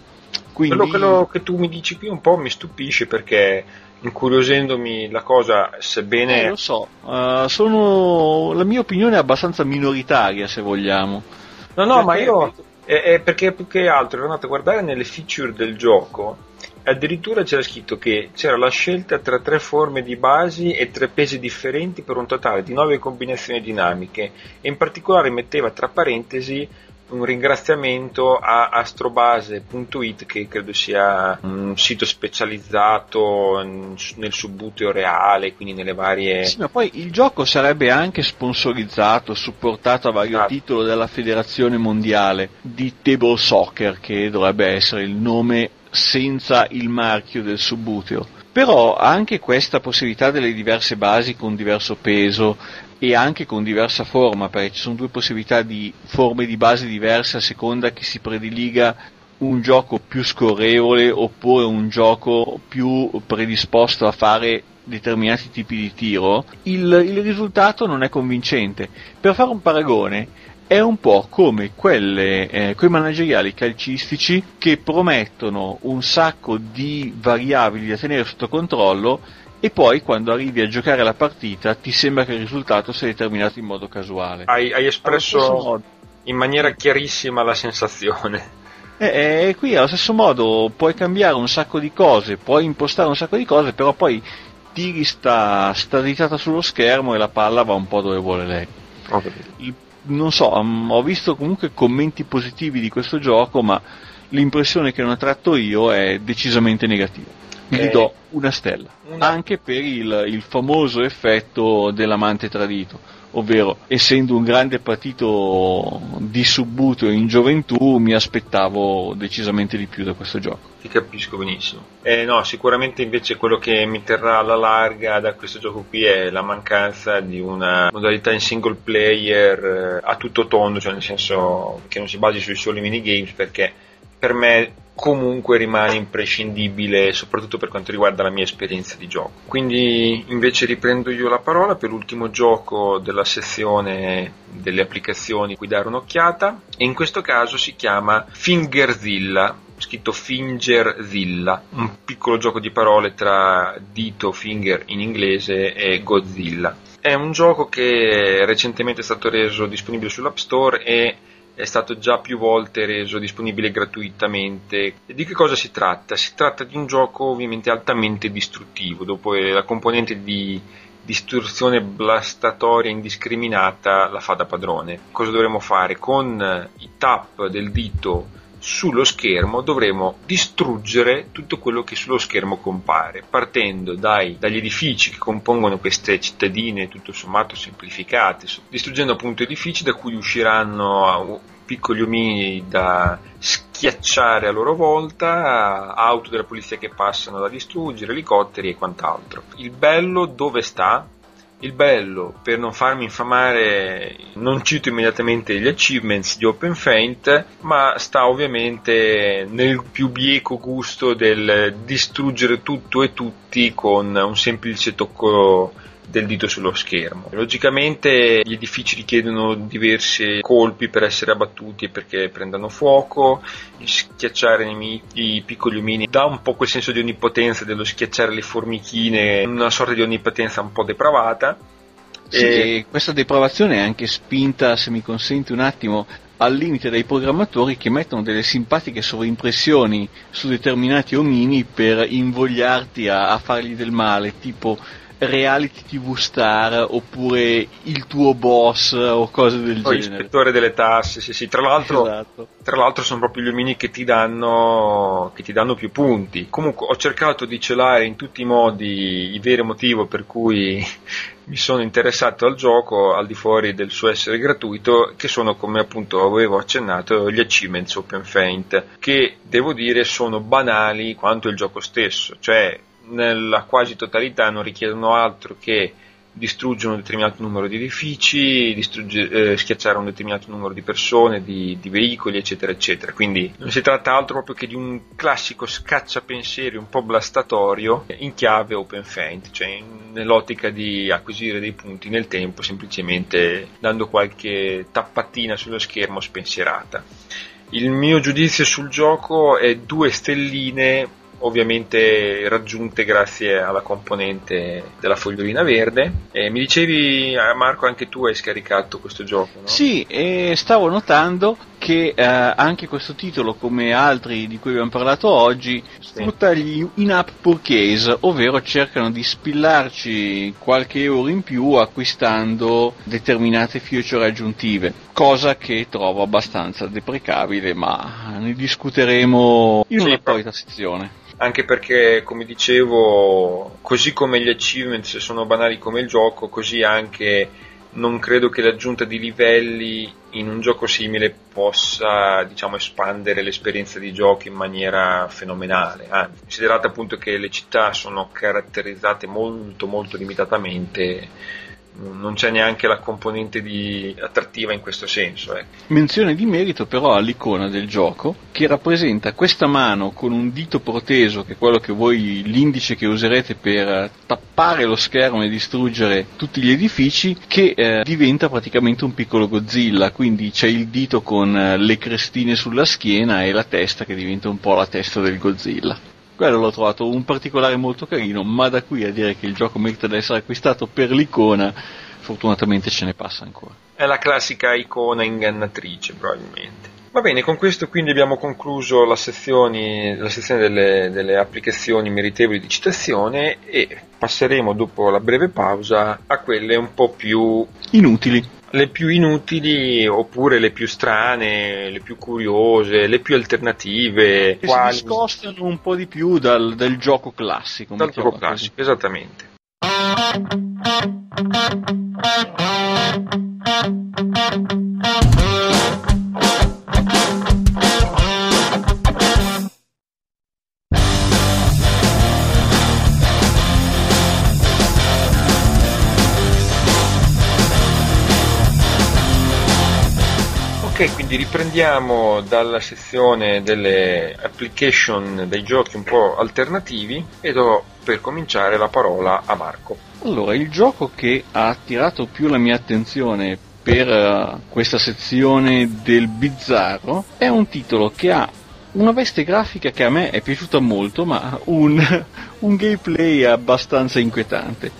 S1: Quindi... Quello, quello che tu mi dici qui un po' mi stupisce perché incuriosendomi la cosa, sebbene...
S2: Eh, lo so, uh, sono... la mia opinione è abbastanza minoritaria se vogliamo.
S1: No, no, perché... ma io... È, è perché più che altro ero andato a guardare nelle feature del gioco addirittura c'era scritto che c'era la scelta tra tre forme di basi e tre pesi differenti per un totale di nove combinazioni dinamiche e in particolare metteva tra parentesi un ringraziamento a astrobase.it che credo sia un sito specializzato nel subbuteo reale, quindi nelle varie...
S2: Sì, ma poi il gioco sarebbe anche sponsorizzato, supportato a vario ah. titolo dalla Federazione Mondiale di Table Soccer, che dovrebbe essere il nome senza il marchio del subbuteo. Però anche questa possibilità delle diverse basi con diverso peso e anche con diversa forma, perché ci sono due possibilità di forme di base diverse a seconda che si prediliga un gioco più scorrevole oppure un gioco più predisposto a fare determinati tipi di tiro, il, il risultato non è convincente. Per fare un paragone, è un po' come quelle, eh, quei manageriali calcistici che promettono un sacco di variabili da tenere sotto controllo e poi quando arrivi a giocare la partita ti sembra che il risultato sia determinato in modo casuale.
S1: Hai, hai espresso in maniera chiarissima la sensazione.
S2: E, eh, e, eh, qui allo stesso modo puoi cambiare un sacco di cose, puoi impostare un sacco di cose, però poi tiri sta, sta ditata sullo schermo e la palla va un po' dove vuole lei. Il, non so, um, ho visto comunque commenti positivi di questo gioco, ma l'impressione che non ho tratto io è decisamente negativa. Gli do una stella, una... anche per il, il famoso effetto dell'amante tradito ovvero essendo un grande partito di subbuto in gioventù mi aspettavo decisamente di più da questo gioco.
S1: Ti capisco benissimo. Eh, no, sicuramente invece quello che mi terrà alla larga da questo gioco qui è la mancanza di una modalità in single player eh, a tutto tondo, cioè nel senso che non si basi sui soli minigames perché per me comunque rimane imprescindibile soprattutto per quanto riguarda la mia esperienza di gioco. Quindi invece riprendo io la parola per l'ultimo gioco della sezione delle applicazioni cui dare un'occhiata e in questo caso si chiama Fingerzilla scritto Fingerzilla, un piccolo gioco di parole tra dito, finger in inglese e Godzilla. È un gioco che recentemente è stato reso disponibile sull'App Store e è stato già più volte reso disponibile gratuitamente. E di che cosa si tratta? Si tratta di un gioco ovviamente altamente distruttivo, dopo la componente di distruzione blastatoria indiscriminata la fa da padrone. Cosa dovremo fare? Con i tap del dito sullo schermo dovremo distruggere tutto quello che sullo schermo compare, partendo dai, dagli edifici che compongono queste cittadine tutto sommato semplificate, distruggendo appunto edifici da cui usciranno piccoli omini da schiacciare a loro volta, auto della polizia che passano da distruggere, elicotteri e quant'altro. Il bello dove sta? Il bello, per non farmi infamare, non cito immediatamente gli achievements di Open Faint, ma sta ovviamente nel più bieco gusto del distruggere tutto e tutti con un semplice tocco del dito sullo schermo. Logicamente gli edifici richiedono diversi colpi per essere abbattuti e perché prendano fuoco, schiacciare nemici, i piccoli omini dà un po' quel senso di onnipotenza dello schiacciare le formichine, una sorta di onnipotenza un po' depravata.
S2: Sì, e... questa depravazione è anche spinta, se mi consenti un attimo, al limite dai programmatori che mettono delle simpatiche sovrimpressioni su determinati omini per invogliarti a, a fargli del male, tipo reality tv star oppure il tuo boss o cose del
S1: o
S2: genere.
S1: Ispettore delle tasse, sì, sì. Tra l'altro,
S2: Esatto.
S1: tra l'altro sono proprio gli omini che ti danno che ti danno più punti. Comunque ho cercato di celare in tutti i modi il vero motivo per cui mi sono interessato al gioco al di fuori del suo essere gratuito, che sono come appunto avevo accennato gli achievements Open Feint, che devo dire sono banali quanto il gioco stesso, cioè nella quasi totalità non richiedono altro che distruggere un determinato numero di edifici, eh, schiacciare un determinato numero di persone, di, di, veicoli, eccetera, eccetera. Quindi non si tratta altro proprio che di un classico scacciapensieri un po' blastatorio in chiave open feint, cioè in, nell'ottica di acquisire dei punti nel tempo, semplicemente dando qualche tappatina sullo schermo spensierata. Il mio giudizio sul gioco è due stelline ovviamente raggiunte grazie alla componente della fogliolina verde. E mi dicevi, eh, Marco, anche tu hai scaricato questo gioco, no?
S2: Sì, e stavo notando che eh, anche questo titolo, come altri di cui abbiamo parlato oggi, sfrutta gli in-app purchase, ovvero cercano di spillarci qualche euro in più acquistando determinate feature aggiuntive, cosa che trovo abbastanza deprecabile, ma ne discuteremo in
S1: Sì,
S2: un'apposita sezione.
S1: anche perché come dicevo così come gli achievements sono banali come il gioco così anche non credo che l'aggiunta di livelli in un gioco simile possa diciamo espandere l'esperienza di gioco in maniera fenomenale. Anzi considerate appunto che le città sono caratterizzate molto molto limitatamente non c'è neanche la componente di attrattiva in questo senso ecco.
S2: Menzione di merito però all'icona del gioco che rappresenta questa mano con un dito proteso, che è quello che voi, l'indice che userete per tappare lo schermo e distruggere tutti gli edifici, che eh, diventa praticamente un piccolo Godzilla, quindi c'è il dito con eh, le crestine sulla schiena e la testa che diventa un po' la testa del Godzilla. Quello l'ho trovato un particolare molto carino, ma da qui a dire che il gioco merita di essere acquistato per l'icona, fortunatamente ce ne passa ancora.
S1: È la classica icona ingannatrice, probabilmente. Va bene, con questo quindi abbiamo concluso la, sezione, la sezione delle, delle, applicazioni meritevoli di citazione e passeremo dopo la breve pausa a quelle un po' più
S2: inutili.
S1: Le più inutili oppure le più strane, le più curiose, le più alternative.
S2: Che quali... si discostano un po' di più dal, dal gioco classico.
S1: Dal gioco classico, esattamente. Quindi riprendiamo dalla sezione delle application dei giochi un po' alternativi e do per cominciare la parola a Marco.
S2: Allora, il gioco che ha attirato più la mia attenzione per uh, questa sezione del bizzarro è un titolo che ha una veste grafica che a me è piaciuta molto, ma un, un gameplay abbastanza inquietante.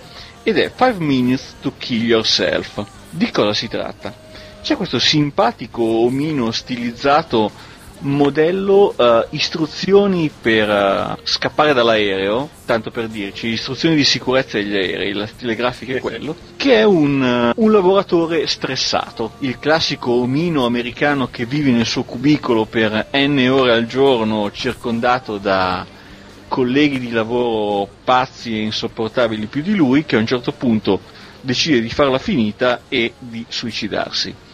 S2: Ed è 5 Minutes to Kill Yourself. Di cosa si tratta? C'è questo simpatico omino stilizzato modello uh, istruzioni per uh, scappare dall'aereo, tanto per dirci, istruzioni di sicurezza degli aerei, la stile grafica è quello, che è un, uh, un, lavoratore stressato, il classico omino americano che vive nel suo cubicolo per n ore al giorno circondato da colleghi di lavoro pazzi e insopportabili più di lui, che a un certo punto decide di farla finita e di suicidarsi.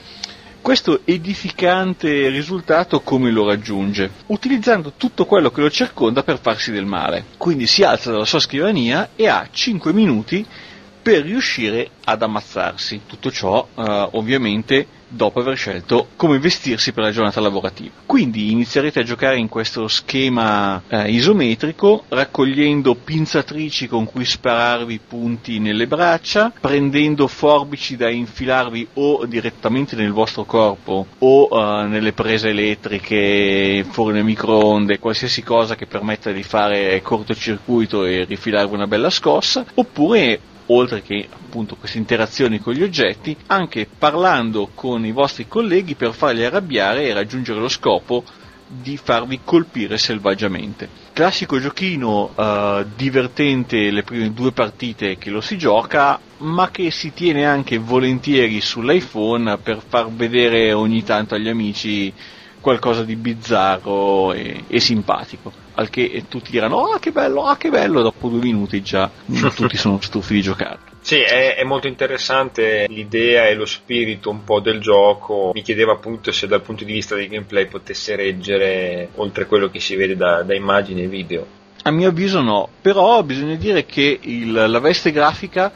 S2: Questo edificante risultato come lo raggiunge? Utilizzando tutto quello che lo circonda per farsi del male. Quindi si alza dalla sua scrivania e ha 5 minuti per riuscire ad ammazzarsi. Tutto ciò eh, ovviamente dopo aver scelto come vestirsi per la giornata lavorativa. Quindi inizierete a giocare in questo schema eh, isometrico, raccogliendo pinzatrici con cui spararvi punti nelle braccia, prendendo forbici da infilarvi o direttamente nel vostro corpo o eh, nelle prese elettriche, forno a microonde, qualsiasi cosa che permetta di fare cortocircuito e rifilarvi una bella scossa, oppure oltre che appunto queste interazioni con gli oggetti, anche parlando con i vostri colleghi per farli arrabbiare e raggiungere lo scopo di farvi colpire selvaggiamente. Classico giochino uh, divertente le prime due partite che lo si gioca, ma che si tiene anche volentieri sull'iPhone per far vedere ogni tanto agli amici qualcosa di bizzarro e, e simpatico. Al che tutti diranno: Ah, che bello, ah, che bello! Dopo due minuti già tutti sono stufi di giocare.
S1: Sì, è, è, molto interessante l'idea e lo spirito un po' del gioco. Mi chiedevo appunto se dal punto di vista del gameplay potesse reggere oltre quello che si vede da, da immagini e video.
S2: A mio avviso no, però bisogna dire che il, la veste grafica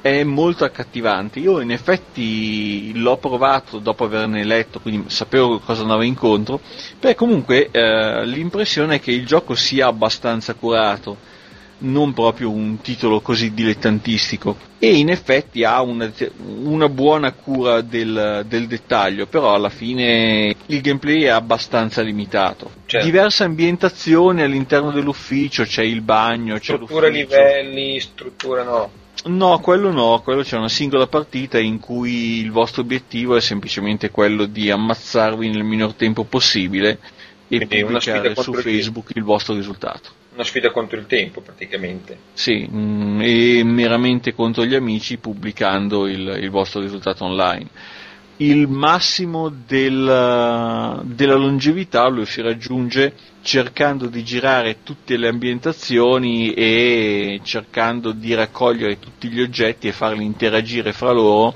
S2: è molto accattivante. Io in effetti l'ho provato dopo averne letto, quindi sapevo cosa andava incontro, Beh, comunque eh, l'impressione è che il gioco sia abbastanza curato non proprio un titolo così dilettantistico e in effetti ha una, una buona cura del, del, dettaglio, però alla fine il gameplay è abbastanza limitato. Certo. Diverse ambientazioni all'interno dell'ufficio, c'è il bagno, c'è
S1: struttura
S2: l'ufficio.
S1: livelli, struttura no.
S2: No, quello no, quello c'è una singola partita in cui il vostro obiettivo è semplicemente quello di ammazzarvi nel minor tempo possibile e Quindi pubblicare su Facebook il vostro risultato
S1: una sfida contro il tempo praticamente.
S2: Sì, mh, mm, e meramente contro gli amici pubblicando il, il vostro risultato online. Il massimo del, della longevità lo si raggiunge cercando di girare tutte le ambientazioni e cercando di raccogliere tutti gli oggetti e farli interagire fra loro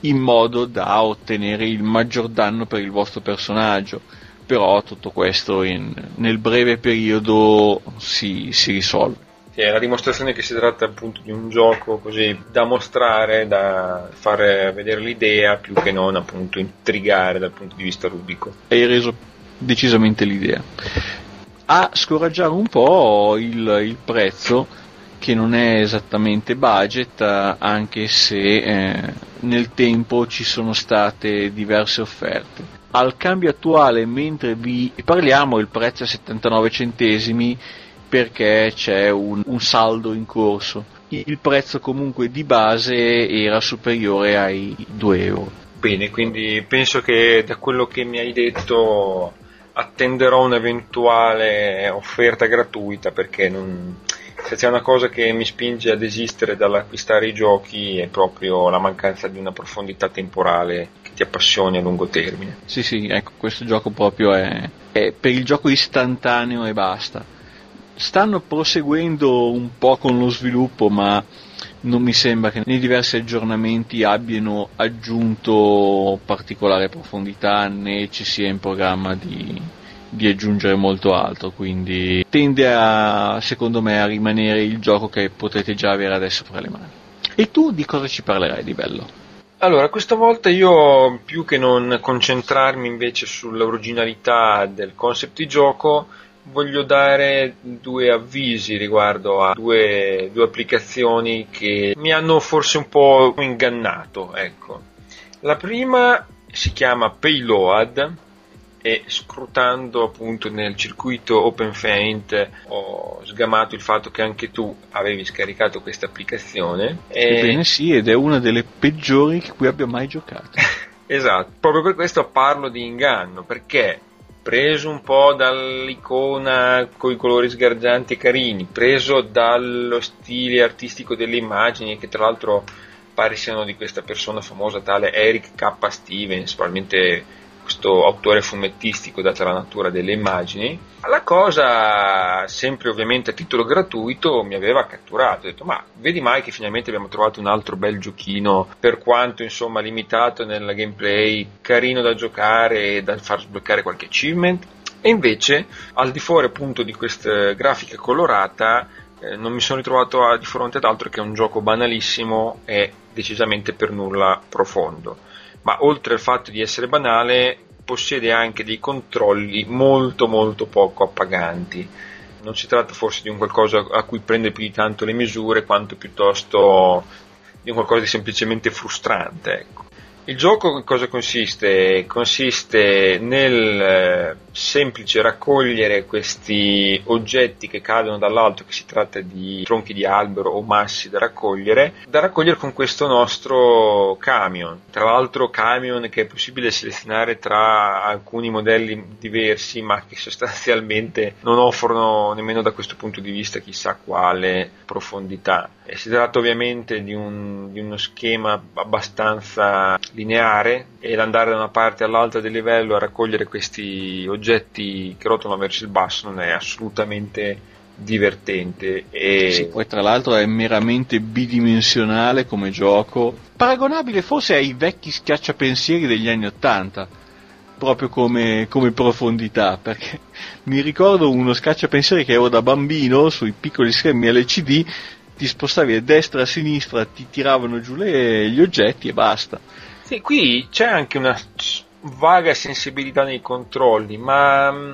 S2: in modo da ottenere il maggior danno per il vostro personaggio però tutto questo in, nel breve periodo si, si risolve.
S1: Sì, è la dimostrazione che si tratta appunto di un gioco così da mostrare, da fare vedere l'idea più che non appunto intrigare dal punto di vista ludico.
S2: Hai reso decisamente l'idea. A scoraggiare un po' il, il prezzo, che non è esattamente budget, anche se eh, nel tempo ci sono state diverse offerte al cambio attuale mentre vi parliamo il prezzo è 79 centesimi perché c'è un, un saldo in corso. Il prezzo comunque di base era superiore ai 2 euro.
S1: Bene, quindi penso che da quello che mi hai detto attenderò un'eventuale offerta gratuita perché non, se c'è una cosa che mi spinge a desistere dall'acquistare i giochi è proprio la mancanza di una profondità temporale ti appassioni a lungo termine.
S2: Sì, sì, ecco, questo gioco proprio è, è per il gioco istantaneo e basta. Stanno proseguendo un po' con lo sviluppo, ma non mi sembra che nei diversi aggiornamenti abbiano aggiunto particolare profondità né ci sia in programma di, di aggiungere molto altro, quindi tende a, secondo me, a rimanere il gioco che potete già avere adesso fra le mani. E tu di cosa ci parlerai di bello?
S1: Allora, questa volta io più che non concentrarmi invece sull'originalità del concept di gioco, voglio dare due avvisi riguardo a due, due applicazioni che mi hanno forse un po' ingannato. Ecco. La prima si chiama Payload e scrutando appunto nel circuito OpenFaint ho sgamato il fatto che anche tu avevi scaricato questa applicazione.
S2: Ebbene sì, ed è una delle peggiori che cui abbia mai giocato.
S1: esatto, proprio per questo parlo di inganno, perché preso un po' dall'icona con i colori sgargianti e carini, preso dallo stile artistico delle immagini che tra l'altro pare siano di questa persona famosa tale Eric K. Stevens, probabilmente questo autore fumettistico data la natura delle immagini, la cosa, sempre ovviamente a titolo gratuito, mi aveva catturato. Ho detto, ma vedi mai che finalmente abbiamo trovato un altro bel giochino, per quanto insomma limitato nel gameplay, carino da giocare e da far sbloccare qualche achievement? E invece, al di fuori appunto di questa grafica colorata, eh, non mi sono ritrovato a, di fronte ad altro che un gioco banalissimo e decisamente per nulla profondo ma oltre al fatto di essere banale possiede anche dei controlli molto molto poco appaganti. Non si tratta forse di un qualcosa a cui prende più di tanto le misure quanto piuttosto di un qualcosa di semplicemente frustrante. Ecco. Il gioco in cosa consiste? Consiste nel eh, semplice raccogliere questi oggetti che cadono dall'alto, che si tratta di tronchi di albero o massi da raccogliere, da raccogliere con questo nostro camion. Tra l'altro camion che è possibile selezionare tra alcuni modelli diversi, ma che sostanzialmente non offrono nemmeno da questo punto di vista chissà quale profondità. E si tratta ovviamente di, un, di uno schema abbastanza lineare e l'andare da una parte all'altra del livello a raccogliere questi oggetti che rotolano verso il basso non è assolutamente divertente e
S2: sì, poi tra l'altro è meramente bidimensionale come gioco. Paragonabile forse ai vecchi schiacciapensieri degli anni 80 proprio come, come, profondità perché mi ricordo uno scacciapensieri che avevo da bambino sui piccoli schermi LCD ti spostavi a destra e a sinistra ti tiravano giù le, gli oggetti e basta
S1: sì, qui c'è anche una vaga sensibilità nei controlli, ma...
S2: Mm,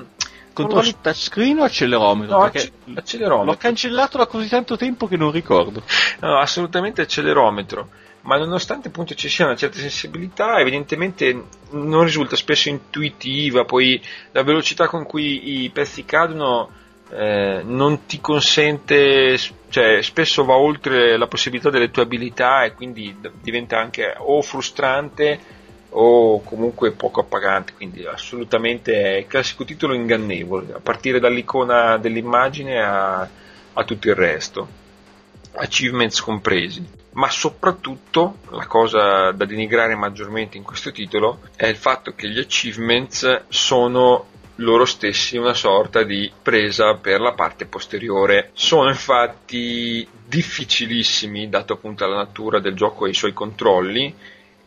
S2: controlli lo... touchscreen o accelerometro?
S1: No, accelerometro.
S2: L'ho cancellato da così tanto tempo che non ricordo.
S1: No, assolutamente accelerometro. Ma nonostante appunto ci sia una certa sensibilità, evidentemente non risulta spesso intuitiva, poi la velocità con cui i pezzi cadono eh, non ti consente, cioè spesso va oltre la possibilità delle tue abilità e quindi diventa anche o frustrante o comunque poco appagante, quindi assolutamente è il classico titolo ingannevole, a partire dall'icona dell'immagine a, a tutto il resto, achievements compresi. Ma soprattutto la cosa da denigrare maggiormente in questo titolo è il fatto che gli achievements sono loro stessi una sorta di presa per la parte posteriore. Sono infatti difficilissimi, dato appunto la natura del gioco e i suoi controlli,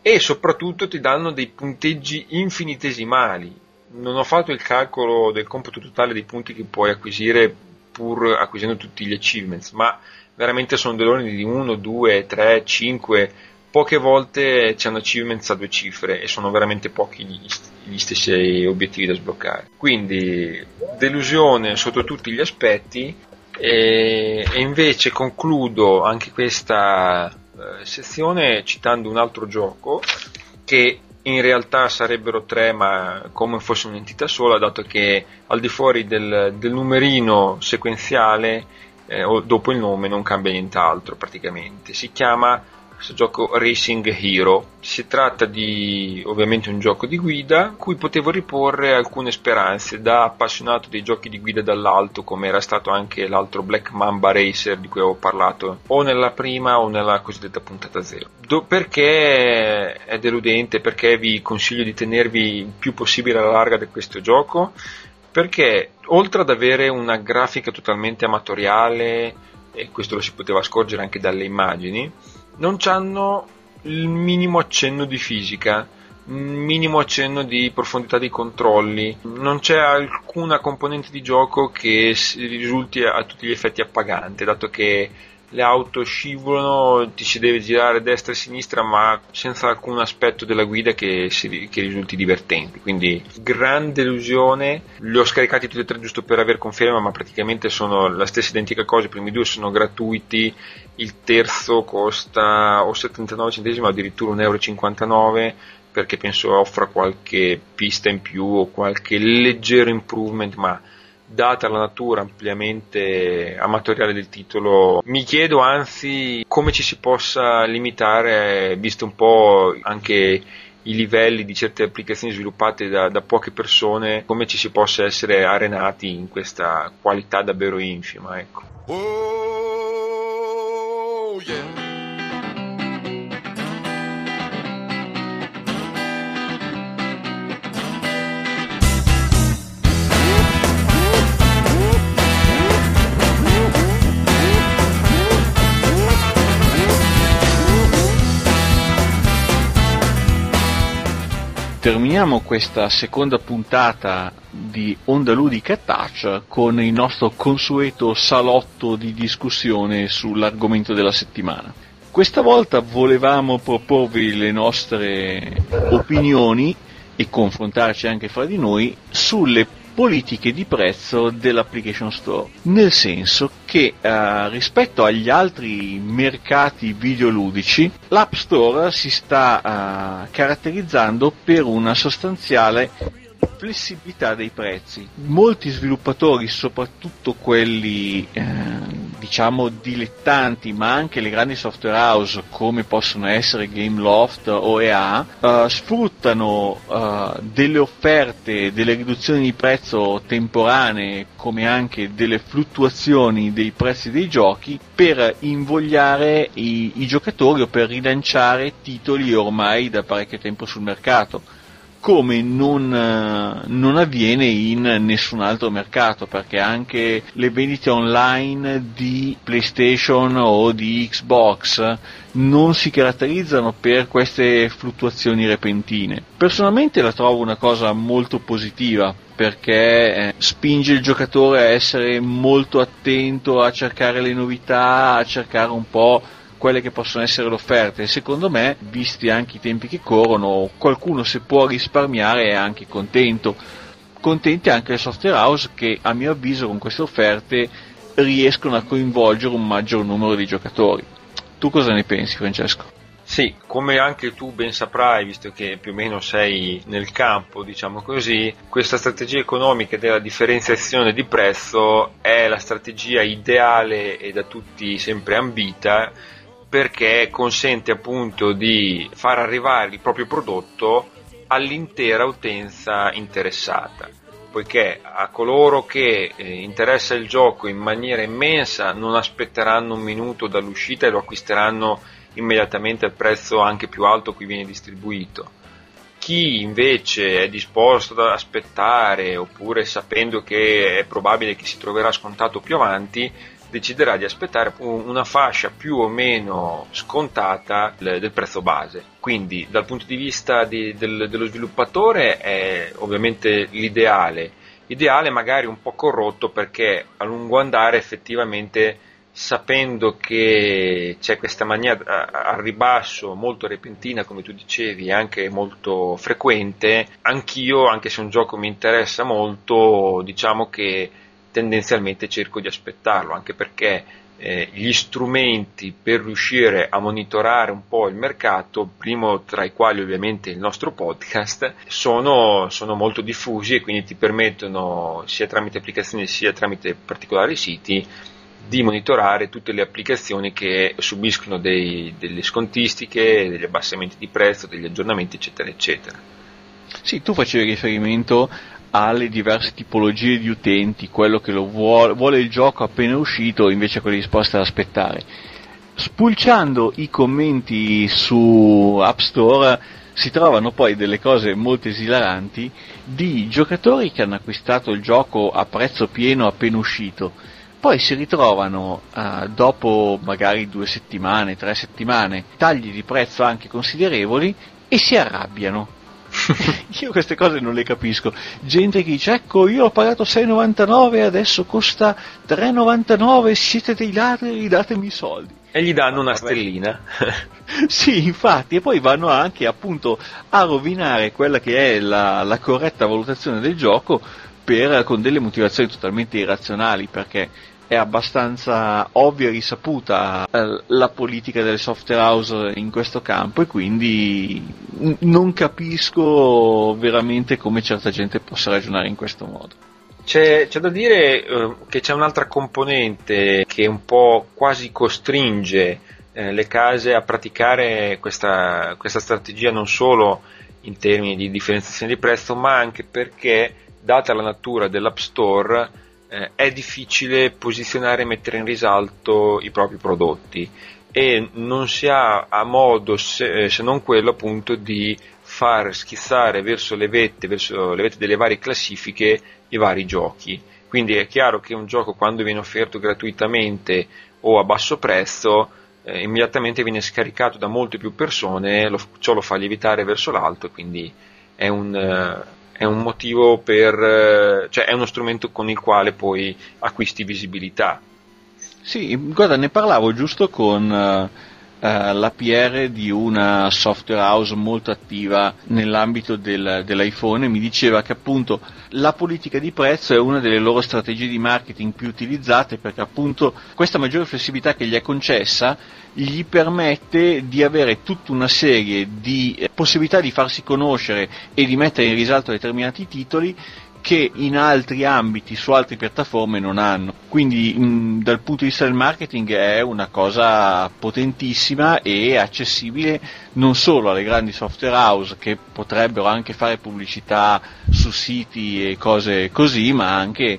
S1: e soprattutto ti danno dei punteggi infinitesimali. Non ho fatto il calcolo del computo totale dei punti che puoi acquisire pur acquisendo tutti gli achievements, ma veramente sono delle ordini di 1, 2, 3, 5 poche volte c'hanno achievements a due cifre e sono veramente pochi gli, gli stessi obiettivi da sbloccare. Quindi delusione sotto tutti gli aspetti e, e invece concludo anche questa eh, sezione citando un altro gioco che in realtà sarebbero tre ma come fosse un'entità sola dato che al di fuori del, del numerino sequenziale eh, dopo il nome non cambia nient'altro praticamente si chiama questo gioco Racing Hero. Si tratta di ovviamente un gioco di guida cui potevo riporre alcune speranze da appassionato dei giochi di guida dall'alto come era stato anche l'altro Black Mamba Racer di cui avevo parlato o nella prima o nella cosiddetta puntata zero. Do, perché è deludente? Perché vi consiglio di tenervi il più possibile alla larga di questo gioco? Perché oltre ad avere una grafica totalmente amatoriale e questo lo si poteva scorgere anche dalle immagini, non hanno il minimo accenno di fisica, minimo accenno di profondità dei controlli, non c'è alcuna componente di gioco che risulti a tutti gli effetti appagante, dato che le auto scivolano, ti si deve girare destra e sinistra, ma senza alcun aspetto della guida che, si, che risulti divertente. Quindi, grande illusione. Li ho scaricati tutti e tre giusto per aver conferma, ma praticamente sono la stessa identica cosa. I primi due sono gratuiti, il terzo costa o 79 centesimi o addirittura 1,59 euro perché penso offra qualche pista in più o qualche leggero improvement, ma data la natura ampiamente amatoriale del titolo, mi chiedo anzi come ci si possa limitare, visto un po' anche i livelli di certe applicazioni sviluppate da, da, poche persone, come ci si possa essere arenati in questa qualità davvero infima. Ecco. Oh, yeah.
S2: Terminiamo questa seconda puntata di Onda Ludica Touch con il nostro consueto salotto di discussione sull'argomento della settimana. Questa volta volevamo proporvi le nostre opinioni e confrontarci anche fra di noi sulle politiche di prezzo dell'application store, nel senso che eh, rispetto agli altri mercati videoludici l'App Store si sta eh, caratterizzando per una sostanziale flessibilità dei prezzi. Molti sviluppatori, soprattutto quelli eh, diciamo dilettanti, ma anche le grandi software house come possono essere Gameloft o EA, eh, sfruttano eh, delle offerte, delle riduzioni di prezzo temporanee, come anche delle fluttuazioni dei prezzi dei giochi per invogliare i, i giocatori o per rilanciare titoli ormai da parecchio tempo sul mercato come non, eh, non, avviene in nessun altro mercato, perché anche le vendite online di PlayStation o di Xbox non si caratterizzano per queste fluttuazioni repentine. Personalmente la trovo una cosa molto positiva perché eh, spinge il giocatore a essere molto attento a cercare le novità, a cercare un po' quelle che possono essere le offerte e secondo me, visti anche i tempi che corrono, qualcuno se può risparmiare è anche contento. Contenti anche le software house che a mio avviso con queste offerte riescono a coinvolgere un maggior numero di giocatori. Tu cosa ne pensi Francesco?
S1: Sì, come anche tu ben saprai, visto che più o meno sei nel campo, diciamo così, questa strategia economica della differenziazione di prezzo è la strategia ideale e da tutti sempre ambita perché consente appunto di far arrivare il proprio prodotto all'intera utenza interessata poiché a coloro che eh, interessa il gioco in maniera immensa non aspetteranno un minuto dall'uscita e lo acquisteranno immediatamente al prezzo anche più alto cui viene distribuito. Chi invece è disposto ad aspettare oppure sapendo che è probabile che si troverà scontato più avanti deciderà di aspettare una fascia più o meno scontata del prezzo base. Quindi dal punto di vista di, del, dello sviluppatore è ovviamente l'ideale, ideale magari un po' corrotto perché a lungo andare effettivamente sapendo che c'è questa mania al ribasso molto repentina, come tu dicevi, e anche molto frequente, anch'io, anche se un gioco mi interessa molto, diciamo che tendenzialmente cerco di aspettarlo, anche perché eh, gli strumenti per riuscire a monitorare un po' il mercato, primo tra i quali ovviamente il nostro podcast, sono, sono molto diffusi e quindi ti permettono sia tramite applicazioni sia tramite particolari siti di monitorare tutte le applicazioni che subiscono dei, delle scontistiche, degli abbassamenti di prezzo, degli aggiornamenti eccetera eccetera.
S2: Sì, tu facevi riferimento alle diverse tipologie di utenti, quello che vuole, vuole, il gioco appena uscito invece quelli disposti ad aspettare. Spulciando i commenti su App Store si trovano poi delle cose molto esilaranti di giocatori che hanno acquistato il gioco a prezzo pieno appena uscito, poi si ritrovano uh, dopo magari due settimane, tre settimane, tagli di prezzo anche considerevoli e si arrabbiano io queste cose non le capisco. Gente che dice, ecco, io ho pagato 6,99 e adesso costa 3,99, siete dei ladri, datemi i soldi.
S1: E gli danno una stellina.
S2: sì, infatti, e poi vanno anche appunto a rovinare quella che è la, la corretta valutazione del gioco per, con delle motivazioni totalmente irrazionali, perché è abbastanza ovvia e risaputa eh, la politica delle software house in questo campo e quindi non capisco veramente come certa gente possa ragionare in questo modo.
S1: C'è, c'è da dire eh, che c'è un'altra componente che un po' quasi costringe eh, le case a praticare questa, questa strategia non solo in termini di differenziazione di prezzo ma anche perché data la natura dell'App Store eh, è difficile posizionare e mettere in risalto i propri prodotti e non si ha a modo se, eh, se non quello appunto di far schizzare verso le vette, verso le vette delle varie classifiche i vari giochi. Quindi è chiaro che un gioco quando viene offerto gratuitamente o a basso prezzo eh, immediatamente viene scaricato da molte più persone, lo, ciò lo fa lievitare verso l'alto, quindi è un, eh, è un motivo per, eh, cioè è uno strumento con il quale poi acquisti visibilità.
S2: Sì, guarda, ne parlavo giusto con, uh, uh, la PR di una software house molto attiva nell'ambito del, dell'iPhone mi diceva che appunto la politica di prezzo è una delle loro strategie di marketing più utilizzate perché appunto questa maggiore flessibilità che gli è concessa gli permette di avere tutta una serie di eh, possibilità di farsi conoscere e di mettere in risalto determinati titoli che in altri ambiti, su altre piattaforme non hanno. Quindi mh, dal punto di vista del marketing è una cosa potentissima e accessibile non solo alle grandi software house che potrebbero anche fare pubblicità su siti e cose così, ma anche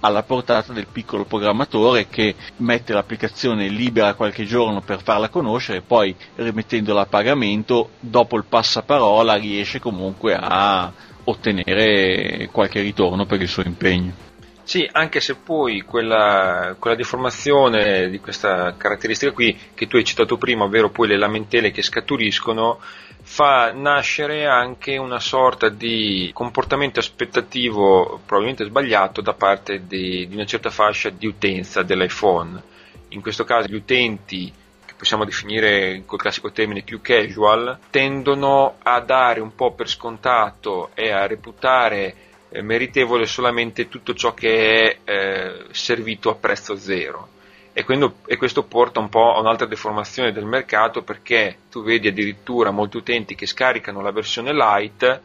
S2: alla portata del piccolo programmatore che mette l'applicazione libera qualche giorno per farla conoscere, poi rimettendola a pagamento, dopo il passaparola riesce comunque a ottenere qualche ritorno per il suo impegno.
S1: Sì, anche se poi quella, quella, deformazione di questa caratteristica qui che tu hai citato prima, ovvero poi le lamentele che scaturiscono, fa nascere anche una sorta di comportamento aspettativo probabilmente sbagliato da parte di, di una certa fascia di utenza dell'iPhone. In questo caso gli utenti possiamo definire col classico termine più casual, tendono a dare un po' per scontato e a reputare eh, meritevole solamente tutto ciò che è eh, servito a prezzo zero. E, quindi, e, questo porta un po' a un'altra deformazione del mercato perché tu vedi addirittura molti utenti che scaricano la versione light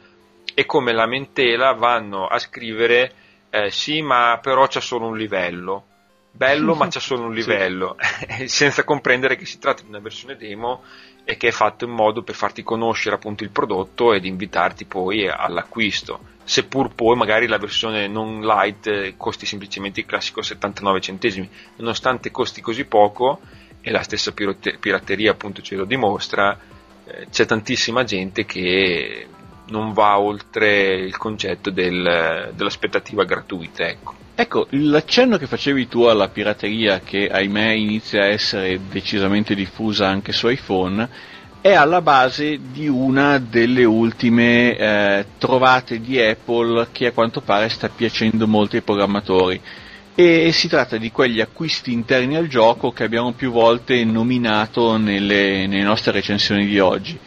S1: e come lamentela vanno a scrivere eh, sì ma però c'è solo un livello bello ma c'è solo un livello, sì. senza comprendere che si tratta di una versione demo e che è fatto in modo per farti conoscere appunto il prodotto ed invitarti poi all'acquisto, seppur poi magari la versione non light costi semplicemente il classico 79 centesimi, nonostante costi così poco e la stessa pirateria appunto ce lo dimostra, eh, c'è tantissima gente che non va oltre il concetto del, dell'aspettativa gratuita, ecco.
S2: Ecco, l'accenno che facevi tu alla pirateria, che ahimè inizia a essere decisamente diffusa anche su iPhone, è alla base di una delle ultime eh, trovate di Apple che a quanto pare sta piacendo molto ai programmatori. E si tratta di quegli acquisti interni al gioco che abbiamo più volte nominato nelle, nelle nostre recensioni di oggi.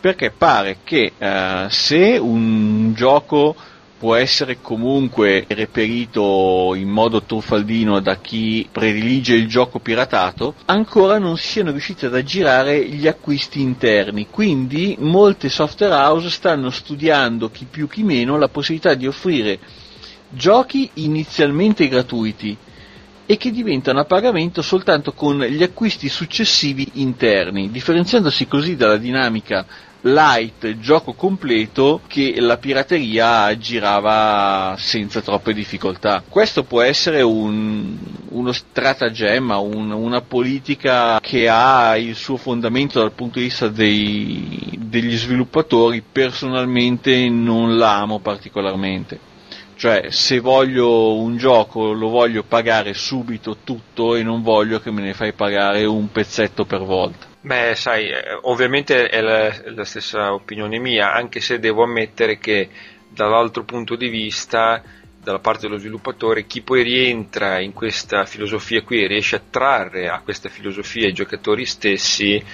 S2: Perché pare che eh, se un gioco può essere comunque reperito in modo truffaldino da chi predilige il gioco piratato, ancora non siano riusciti ad aggirare gli acquisti interni. Quindi molte software house stanno studiando chi più chi meno la possibilità di offrire giochi inizialmente gratuiti e che diventano a pagamento soltanto con gli acquisti successivi interni, differenziandosi così dalla dinamica light, gioco completo che la pirateria girava senza troppe difficoltà. Questo può essere un, uno stratagemma, un, una politica che ha il suo fondamento dal punto di vista dei, degli sviluppatori, personalmente non l'amo particolarmente. Cioè, se voglio un gioco lo voglio pagare subito tutto e non voglio che me ne fai pagare un pezzetto per volta.
S1: Beh, sai, eh, ovviamente è la, la, stessa opinione mia, anche se devo ammettere che dall'altro punto di vista, dalla parte dello sviluppatore, chi poi rientra in questa filosofia qui e riesce a trarre a questa filosofia i giocatori stessi,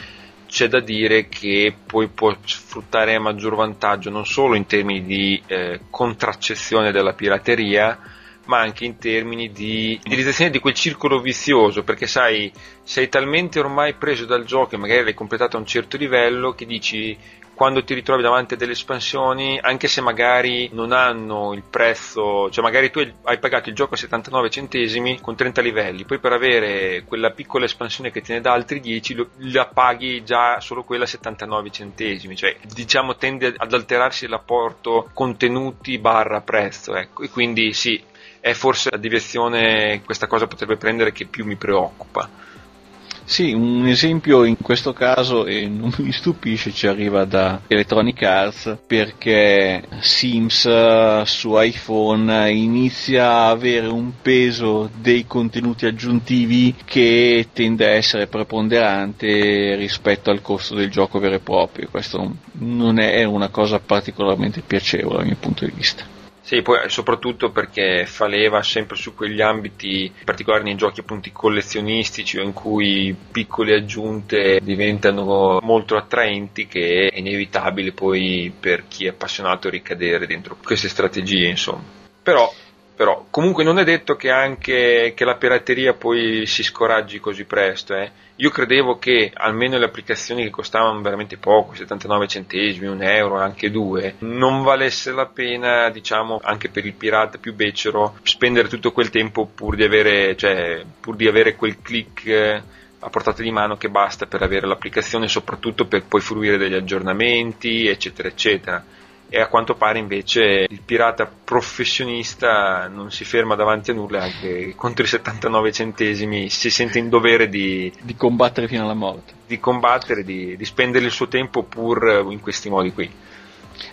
S1: c'è da dire che poi può sfruttare a maggior vantaggio non solo in termini di eh, contraccezione della pirateria, ma anche in termini di utilizzazione di quel circolo vizioso, perché sai, sei talmente ormai preso dal gioco e magari l'hai completato a un certo livello che dici quando ti ritrovi davanti a delle espansioni, anche se magari non hanno il prezzo, cioè magari tu hai pagato il gioco a 79 centesimi con 30 livelli, poi per avere quella piccola espansione che te ne dà altri 10 la paghi già solo quella a 79 centesimi, cioè diciamo tende ad alterarsi il rapporto contenuti barra prezzo, ecco, e quindi sì, è forse la direzione che questa cosa potrebbe prendere che più mi preoccupa.
S2: Sì, un esempio in questo caso, e non mi stupisce, ci arriva da Electronic Arts perché Sims eh, su iPhone inizia a avere un peso dei contenuti aggiuntivi che tende a essere preponderante rispetto al costo del gioco vero e proprio. Questo non è una cosa particolarmente piacevole dal mio punto di vista.
S1: Sì, poi soprattutto perché fa leva sempre su quegli ambiti, in particolare nei giochi appunto collezionistici o in cui piccole aggiunte diventano molto attraenti che è inevitabile poi per chi è appassionato ricadere dentro queste strategie, insomma. Però però comunque non è detto che anche che la pirateria poi si scoraggi così presto. Eh. Io credevo che almeno le applicazioni che costavano veramente poco, 79 centesimi, un euro, anche due, non valesse la pena, diciamo, anche per il pirata più becero, spendere tutto quel tempo pur di avere, cioè, pur di avere quel click eh, a portata di mano che basta per avere l'applicazione, soprattutto per poi fruire degli aggiornamenti, eccetera, eccetera e a quanto pare invece il pirata professionista non si ferma davanti a nulla anche contro i 79 centesimi si sente in dovere di,
S2: di combattere fino alla morte.
S1: di combattere, di, di spendere il suo tempo pur in questi modi qui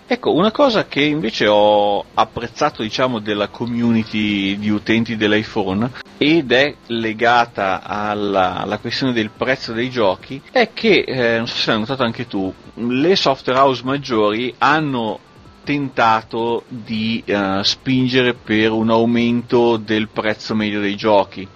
S2: Ecco, una cosa che invece ho apprezzato, diciamo, della community di utenti dell'iPhone ed è legata alla, alla questione del prezzo dei giochi è che, eh, non so se l'hai notato anche tu, le software house maggiori hanno tentato di uh, spingere per un aumento del prezzo medio dei giochi.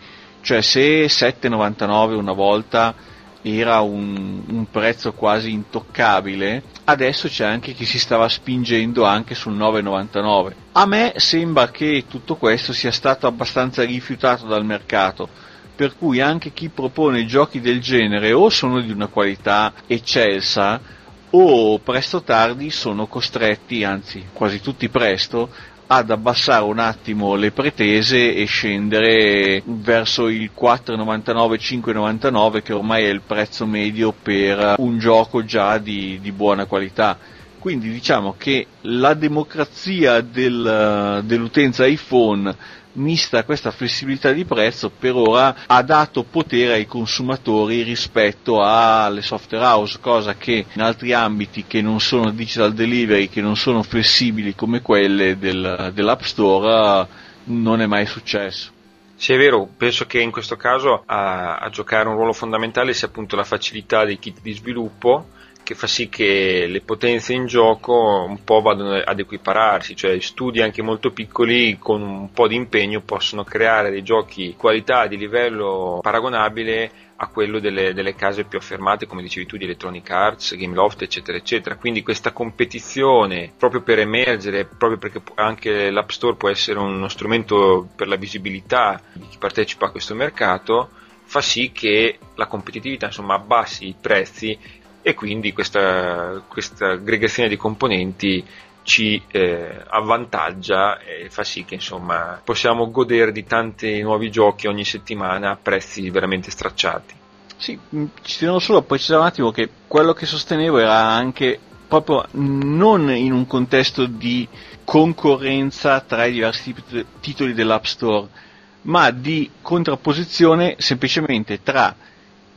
S2: Cioè se 7,99 una volta era un, un, prezzo quasi intoccabile, adesso c'è anche chi si stava spingendo anche sul 9,99. A me sembra che tutto questo sia stato abbastanza rifiutato dal mercato, per cui anche chi propone giochi del genere o sono di una qualità eccelsa o presto tardi sono costretti, anzi quasi tutti presto, ad abbassare un attimo le pretese e scendere verso il 4,99-5,99 che ormai è il prezzo medio per un gioco già di, di buona qualità. Quindi diciamo che la democrazia del, dell'utenza iPhone mista a questa flessibilità di prezzo per ora ha dato potere ai consumatori rispetto alle software house, cosa che in altri ambiti che non sono digital delivery, che non sono flessibili come quelle del, dell'App Store, non è mai successo.
S1: Sì, è vero, penso che in questo caso a, a giocare un ruolo fondamentale sia appunto la facilità dei kit di sviluppo che fa sì che le potenze in gioco un po' vadano ad equipararsi, cioè studi anche molto piccoli con un po' di impegno possono creare dei giochi di qualità di livello paragonabile a quello delle, delle, case più affermate, come dicevi tu, di Electronic Arts, Gameloft, eccetera, eccetera. Quindi questa competizione, proprio per emergere, proprio perché anche l'App Store può essere uno strumento per la visibilità di chi partecipa a questo mercato, fa sì che la competitività insomma abbassi i prezzi e quindi questa, questa aggregazione di componenti ci eh, avvantaggia e fa sì che insomma possiamo godere di tanti nuovi giochi ogni settimana a prezzi veramente stracciati.
S2: Sì, mm, ci tenevo solo a precisare un attimo che quello che sostenevo era anche proprio non in un contesto di concorrenza tra i diversi titoli dell'App Store, ma di contrapposizione semplicemente tra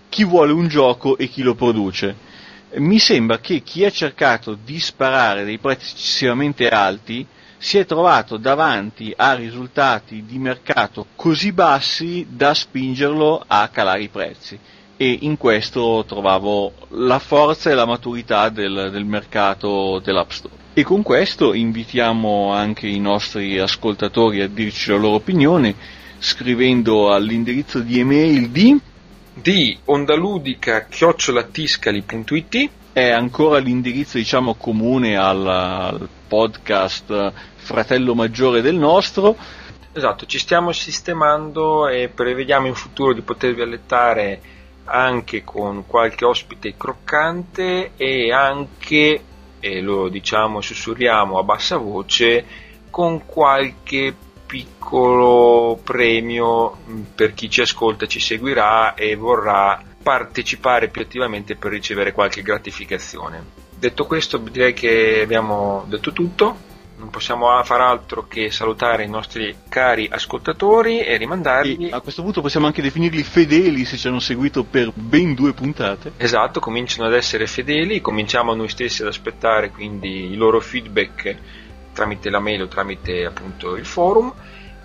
S2: chi vuole un gioco e chi lo produce mi sembra che chi ha cercato di sparare dei prezzi eccessivamente alti si è trovato davanti a risultati di mercato così bassi da spingerlo a calare i prezzi e in questo trovavo la forza e la maturità del, del mercato dell'App Store. E con questo invitiamo anche i nostri ascoltatori a dirci la loro opinione scrivendo all'indirizzo di email di
S1: di ondaludica-tiscali.it
S2: è ancora l'indirizzo diciamo comune al, al podcast fratello maggiore del nostro.
S1: Esatto ci stiamo sistemando e prevediamo in futuro di potervi allettare anche con qualche ospite croccante e anche e lo diciamo sussurriamo a bassa voce con qualche piccolo premio mm, per chi ci ascolta, ci seguirà e vorrà partecipare più attivamente per ricevere qualche gratificazione. Detto questo direi che abbiamo detto tutto, non possiamo far altro che salutare i nostri cari ascoltatori e rimandarli.
S2: E a questo punto possiamo anche definirli fedeli se ci hanno seguito per ben due puntate.
S1: Esatto, cominciano ad essere fedeli, cominciamo noi stessi ad aspettare quindi i loro feedback tramite la mail o tramite appunto il forum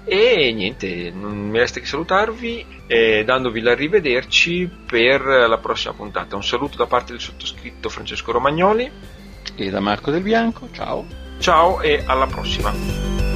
S1: e niente, non mi resta che salutarvi eh, dandovi l'arrivederci per la prossima puntata. Un saluto da parte del sottoscritto Francesco Romagnoli
S2: e da Marco Del Bianco, ciao.
S1: Ciao e alla prossima.